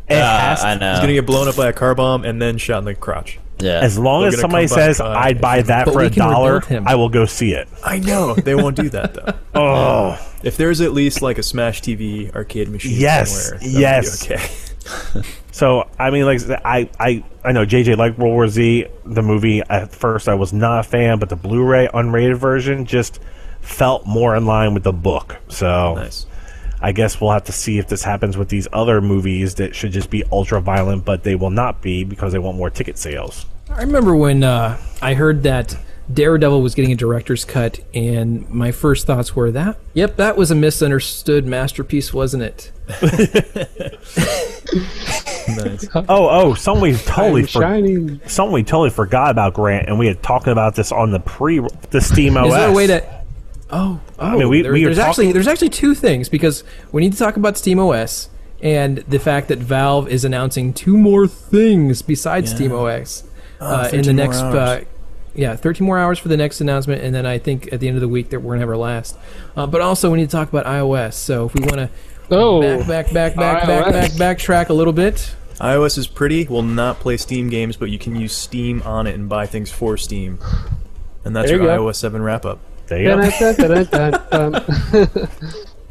It Ah, has to- I know. He's gonna get blown up by a car bomb and then shot in the crotch. Yeah. as long They're as gonna somebody come back says by I'd buy that But for we a can dollar, rebuild him. I will go see it. I know they won't do that though. Oh, If there's at least like a Smash TV arcade machine Yes, somewhere, that would be yes. okay. so I mean, like I said, I I I know JJ liked World War Z the movie. At first, I was not a fan, but the Blu-ray unrated version just felt more in line with the book. So Nice. I guess we'll have to see if this happens with these other movies that should just be ultra violent, but they will not be because they want more ticket sales. I remember when uh, I heard that Daredevil was getting a director's cut, and my first thoughts were that, yep, that was a misunderstood masterpiece, wasn't it? Nice. Oh, oh, something we totally I'm for, shining. something we totally forgot about Grant, and we had talking about this on the pre the Steam OS. Is there a way to? Oh, oh. mean, we- there- we there's talking- actually there's actually two things because we need to talk about Steam OS and the fact that Valve is announcing two more things besides Steam OS uh, in the next. Uh, yeah, 13 more hours for the next announcement, and then I think at the end of the week that we're gonna have our last. Uh, but also, we need to talk about iOS. So if we want to Oh, back, back, back, back, back, back, backtrack a little bit. iOS is pretty. Will not play Steam games, but you can use Steam on it and buy things for Steam. And that's There your you iOS 7 wrap up. There you go.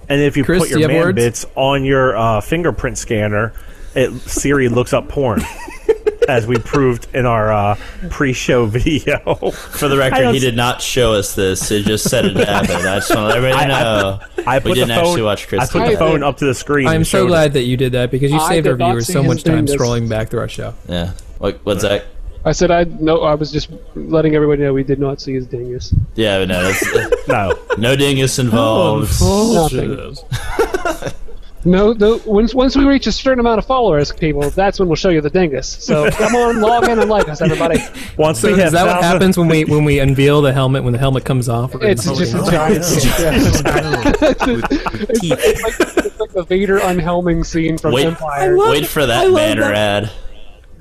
And if you Chris, put your you man words? bits on your uh, fingerprint scanner, it Siri looks up porn, as we proved in our uh, pre-show video. For the record, he did not show us this. He just said it happened. I just want to I- I know. I put we didn't the phone, actually watch Chris. I put the phone up to the screen. I'm so glad it. that you did that because you I saved our viewers so much time this. scrolling back through our show. Yeah. What, what's that? I said I no. I was just letting everybody know we did not see his dingus. Yeah, but no, that's, uh, No, no dingus involved. Nothing. No, no. Once once we reach a certain amount of followers, people, that's when we'll show you the dingus. So come on, log in and like us, everybody. once So we have is that what happens when we when we unveil the helmet when the helmet comes off? we're gonna It's just a giant. it's, it's like, the Vader unhelming scene from Wait. Empire. Wait for that love banner that. ad.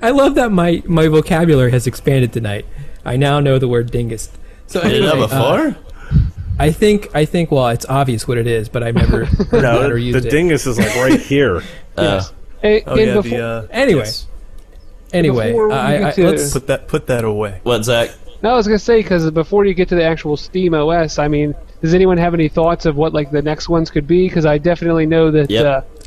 I love that my my vocabulary has expanded tonight. I now know the word dingus. So Did anyway, it know uh, before? I think I think well, it's obvious what it is, but I've never heard that No, or the used it. dingus is like right here. Uh, Hey, Oh, yeah, before, the, uh, Anyway. yes. Anyway, before I, I, to- let's Put that, put that away. what, Zach? No, I was gonna say because before you get to the actual Steam OS, I mean, does anyone have any thoughts of what like the next ones could be? Because I definitely know that Yep.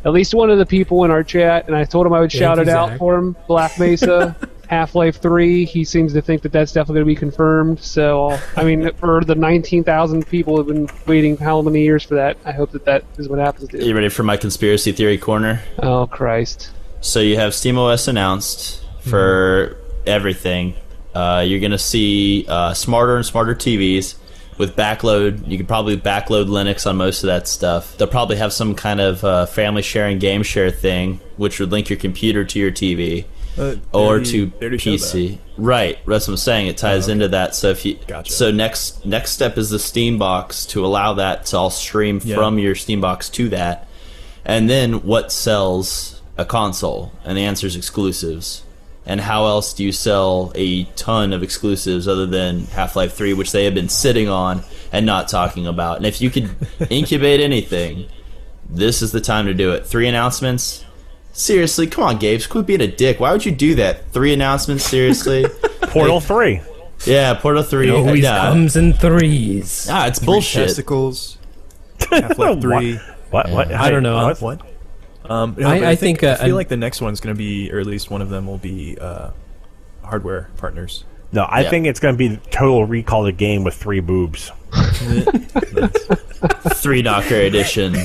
At least one of the people in our chat, and I told him I would Thank shout you, it out Zach. for him. Black Mesa, Half Life Three. He seems to think that that's definitely going to be confirmed. So, I mean, for the nineteen thousand people who've been waiting how many years for that, I hope that that is what happens. To You ready for my conspiracy theory corner? Oh Christ! So you have SteamOS announced for everything. Uh, you're gonna see uh, smarter and smarter TVs with backload. You could probably backload Linux on most of that stuff. They'll probably have some kind of uh, family sharing game share thing, which would link your computer to your TV Uh, or to they already showed that. PC. Right, that's what I'm saying. It ties into that. So if you Gotcha. so next next step is the Steam box to allow that to all stream Yeah. from your Steam box to that, and then what sells a console? And the answer is exclusives. And how else do you sell a ton of exclusives other than Half Life 3, which they have been sitting on and not talking about? And if you could incubate anything, this is the time to do it. Three announcements. Seriously, come on, Gabe. Quit being a dick. Why would you do that? Three announcements, seriously? Portal three. yeah, Portal 3. always nah. comes in threes. Ah, it's Three bullshit. Testicles. Half-Life What? 3. What? What? I don't know. What? What? Um, no, I- but I think, uh, I feel like the next one's going to be, or at least one of them will be, uh, hardware partners. No, I Yeah. think it's going to be Total Recall the game with three boobs. Three Knocker edition.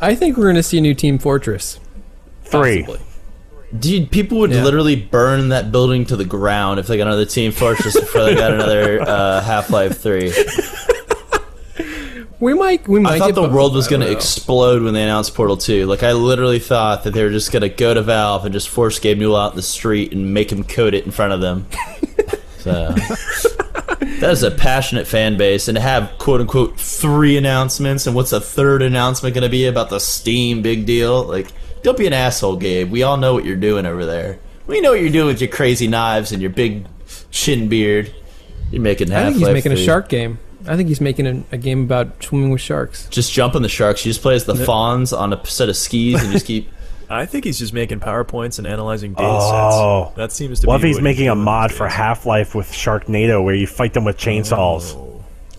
I think we're going to see a new Team Fortress. Three. Possibly. Dude, people would Yeah. literally burn that building to the ground if they got another Team Fortress before they got another uh, Half Life 3. We might. We might. I thought the world was going to explode when they announced Portal 2. Like, I literally thought that they were just going to go to Valve and just force Gabe Newell out in the street and make him code it in front of them. so, that is a passionate fan base. And to have, quote unquote, three announcements, and what's the third announcement going to be about the Steam big deal? Like, don't be an asshole, Gabe. We all know what you're doing over there. We know what you're doing with your crazy knives and your big chin beard. You're making I think he's making a shark game. I think he's making a, a game about swimming with sharks. Just jump on the sharks. You just play as the Fonz on a set of skis and just keep. I think he's just making PowerPoints and analyzing data Oh. sets. That seems to be What be if he's what making a mod for. Half Life with Sharknado where you fight them with chainsaws?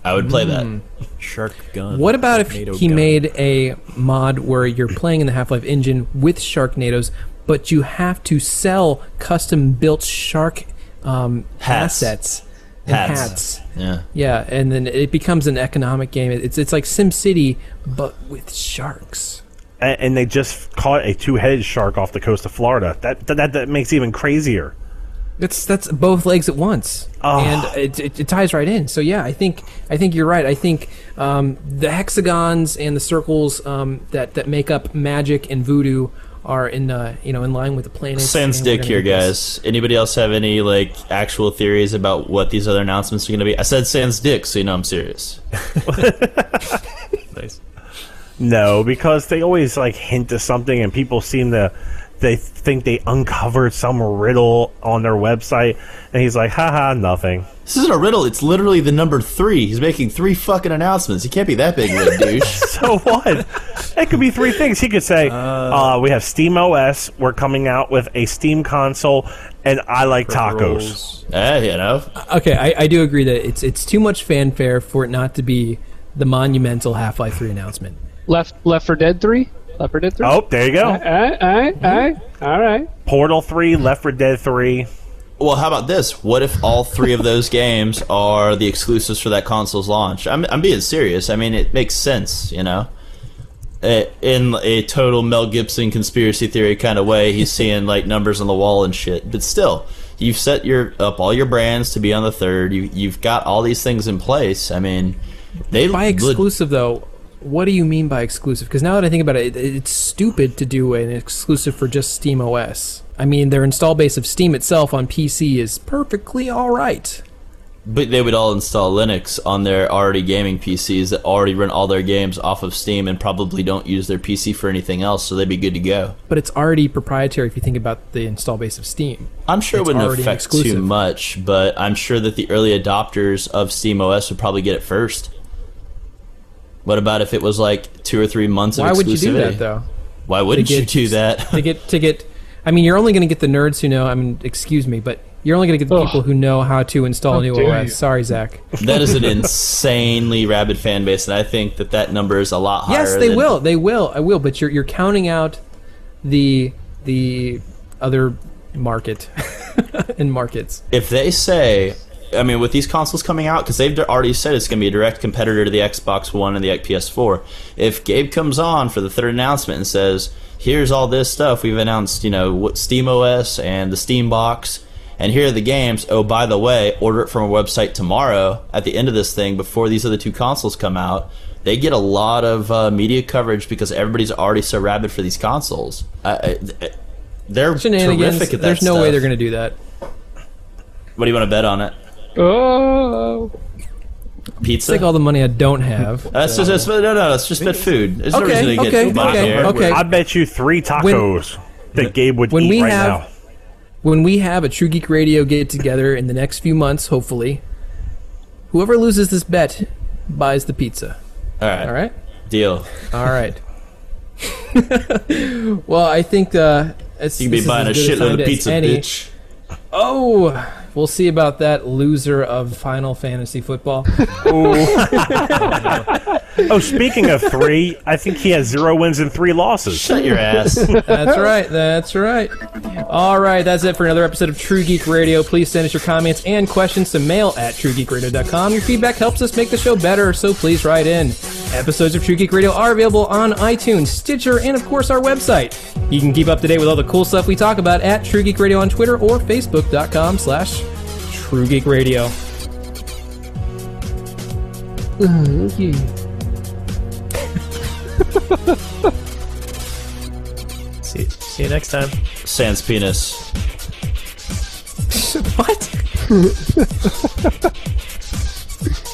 I would play that. Hmm. Shark gun. What about if Sharknado he gun. made a mod where you're playing in the Half Life engine with Sharknadoes, but you have to sell custom built shark um, assets and Hats. hats. Yeah. Yeah, and then it becomes an economic game. It's it's like Sim City, but with sharks. And, and they just caught a two-headed shark off the coast of Florida. That that, that, that makes it even crazier. That's that's both legs at once, Oh. and it, it, it ties right in. So yeah, I think I think you're right. I think um, the hexagons and the circles um, that that make up magic and voodoo are in uh, you know in line with the planets. Sans dick here, guys. Anybody else have any like actual theories about what these other announcements are going to be? I said sans dick, so you know I'm serious. Nice. No, because they always like hint to something, and people seem to they think they uncovered some riddle on their website, and he's like, haha, nothing. This isn't a riddle. It's literally the number three. He's making three fucking announcements. He can't be that big of a douche. So what? it could be three things. He could say, uh, "We have Steam OS. We're coming out with a Steam console, and I like tacos." Rolls. eh, you know. Okay, I, I do agree that it's it's too much fanfare for it not to be the monumental Half Life Three announcement. Left Left 4 Dead Three. Left 4 Dead Three. Oh, there you go. All right, all right, all right, all right. Portal Three, Left 4 Dead Three. Well, how about this? What if all three of those games are the exclusives for that console's launch? I'm, I'm being serious. I mean, it makes sense, you know? Eh, In a total Mel Gibson conspiracy theory kind of way, he's seeing like numbers on the wall and shit. But still, you've set your up all your brands to be on the third. You, you've got all these things in place. I mean, they By exclusive though, what do you mean by exclusive? Because now that I think about it, it, it's stupid to do an exclusive for just Steam OS. I mean, their install base of Steam itself on PC is perfectly all right. But they would all install Linux on their already gaming PCs that already run all their games off of Steam and probably don't use their PC for anything else, so they'd be good to go. But it's already proprietary if you think about the install base of Steam. I'm sure It's it wouldn't affect too much, but I'm sure that the early adopters of SteamOS would probably get it first. What about if it was like two or three months Why of would you do exclusivity? that though? Why wouldn't To you get- do that? to get to get I mean you're only going to get the nerds who know I mean excuse me but you're only going to get the Ugh. people who know how to install How a new OS. you. Sorry, Zach. that is an insanely rabid fan base, and I think that that number is a lot higher. yes, they than- will. They will. I will. But you're you're counting out the the other market and markets. if they say, I mean, with these consoles coming out, because they've already said it's going to be a direct competitor to the Xbox One and the PS4. If Gabe comes on for the third announcement and says, "Here's all this stuff we've announced," you know, what Steam OS and the Steam Box, and here are the games. Oh, by the way, order it from our website tomorrow. At the end of this thing, before these other two consoles come out. They get a lot of uh, media coverage because everybody's already so rabid for these consoles. I, they're terrific at that There's no way they're going to do that. What do you want to bet on it? Oh, Pizza? Take all the money I don't have. That's just that's, no, no, that's just bet food. There's no Okay, reason to get okay, money okay, okay. I bet you three tacos that Gabe would When eat we right have- now. when we have a True Geek Radio get together in the next few months, hopefully, whoever loses this bet buys the pizza. All right, All right. deal. All right. well, I think uh, it's, You can be buying a shitload of pizza, bitch. Oh, We'll see about that loser of Final Fantasy football. Oh, speaking of three, I think he has zero wins and three losses. Shut your ass. That's right. That's right. All right. That's it for another episode of True Geek Radio. Please send us your comments and questions to mail at truegeekradio.com. Your feedback helps us make the show better, so please write in. Episodes of True Geek Radio are available on iTunes, Stitcher, and of course our website. You can keep up to date with all the cool stuff we talk about at True Geek Radio on Twitter or Facebook.com slash True Geek Radio. See, see you next time. Sans penis. What?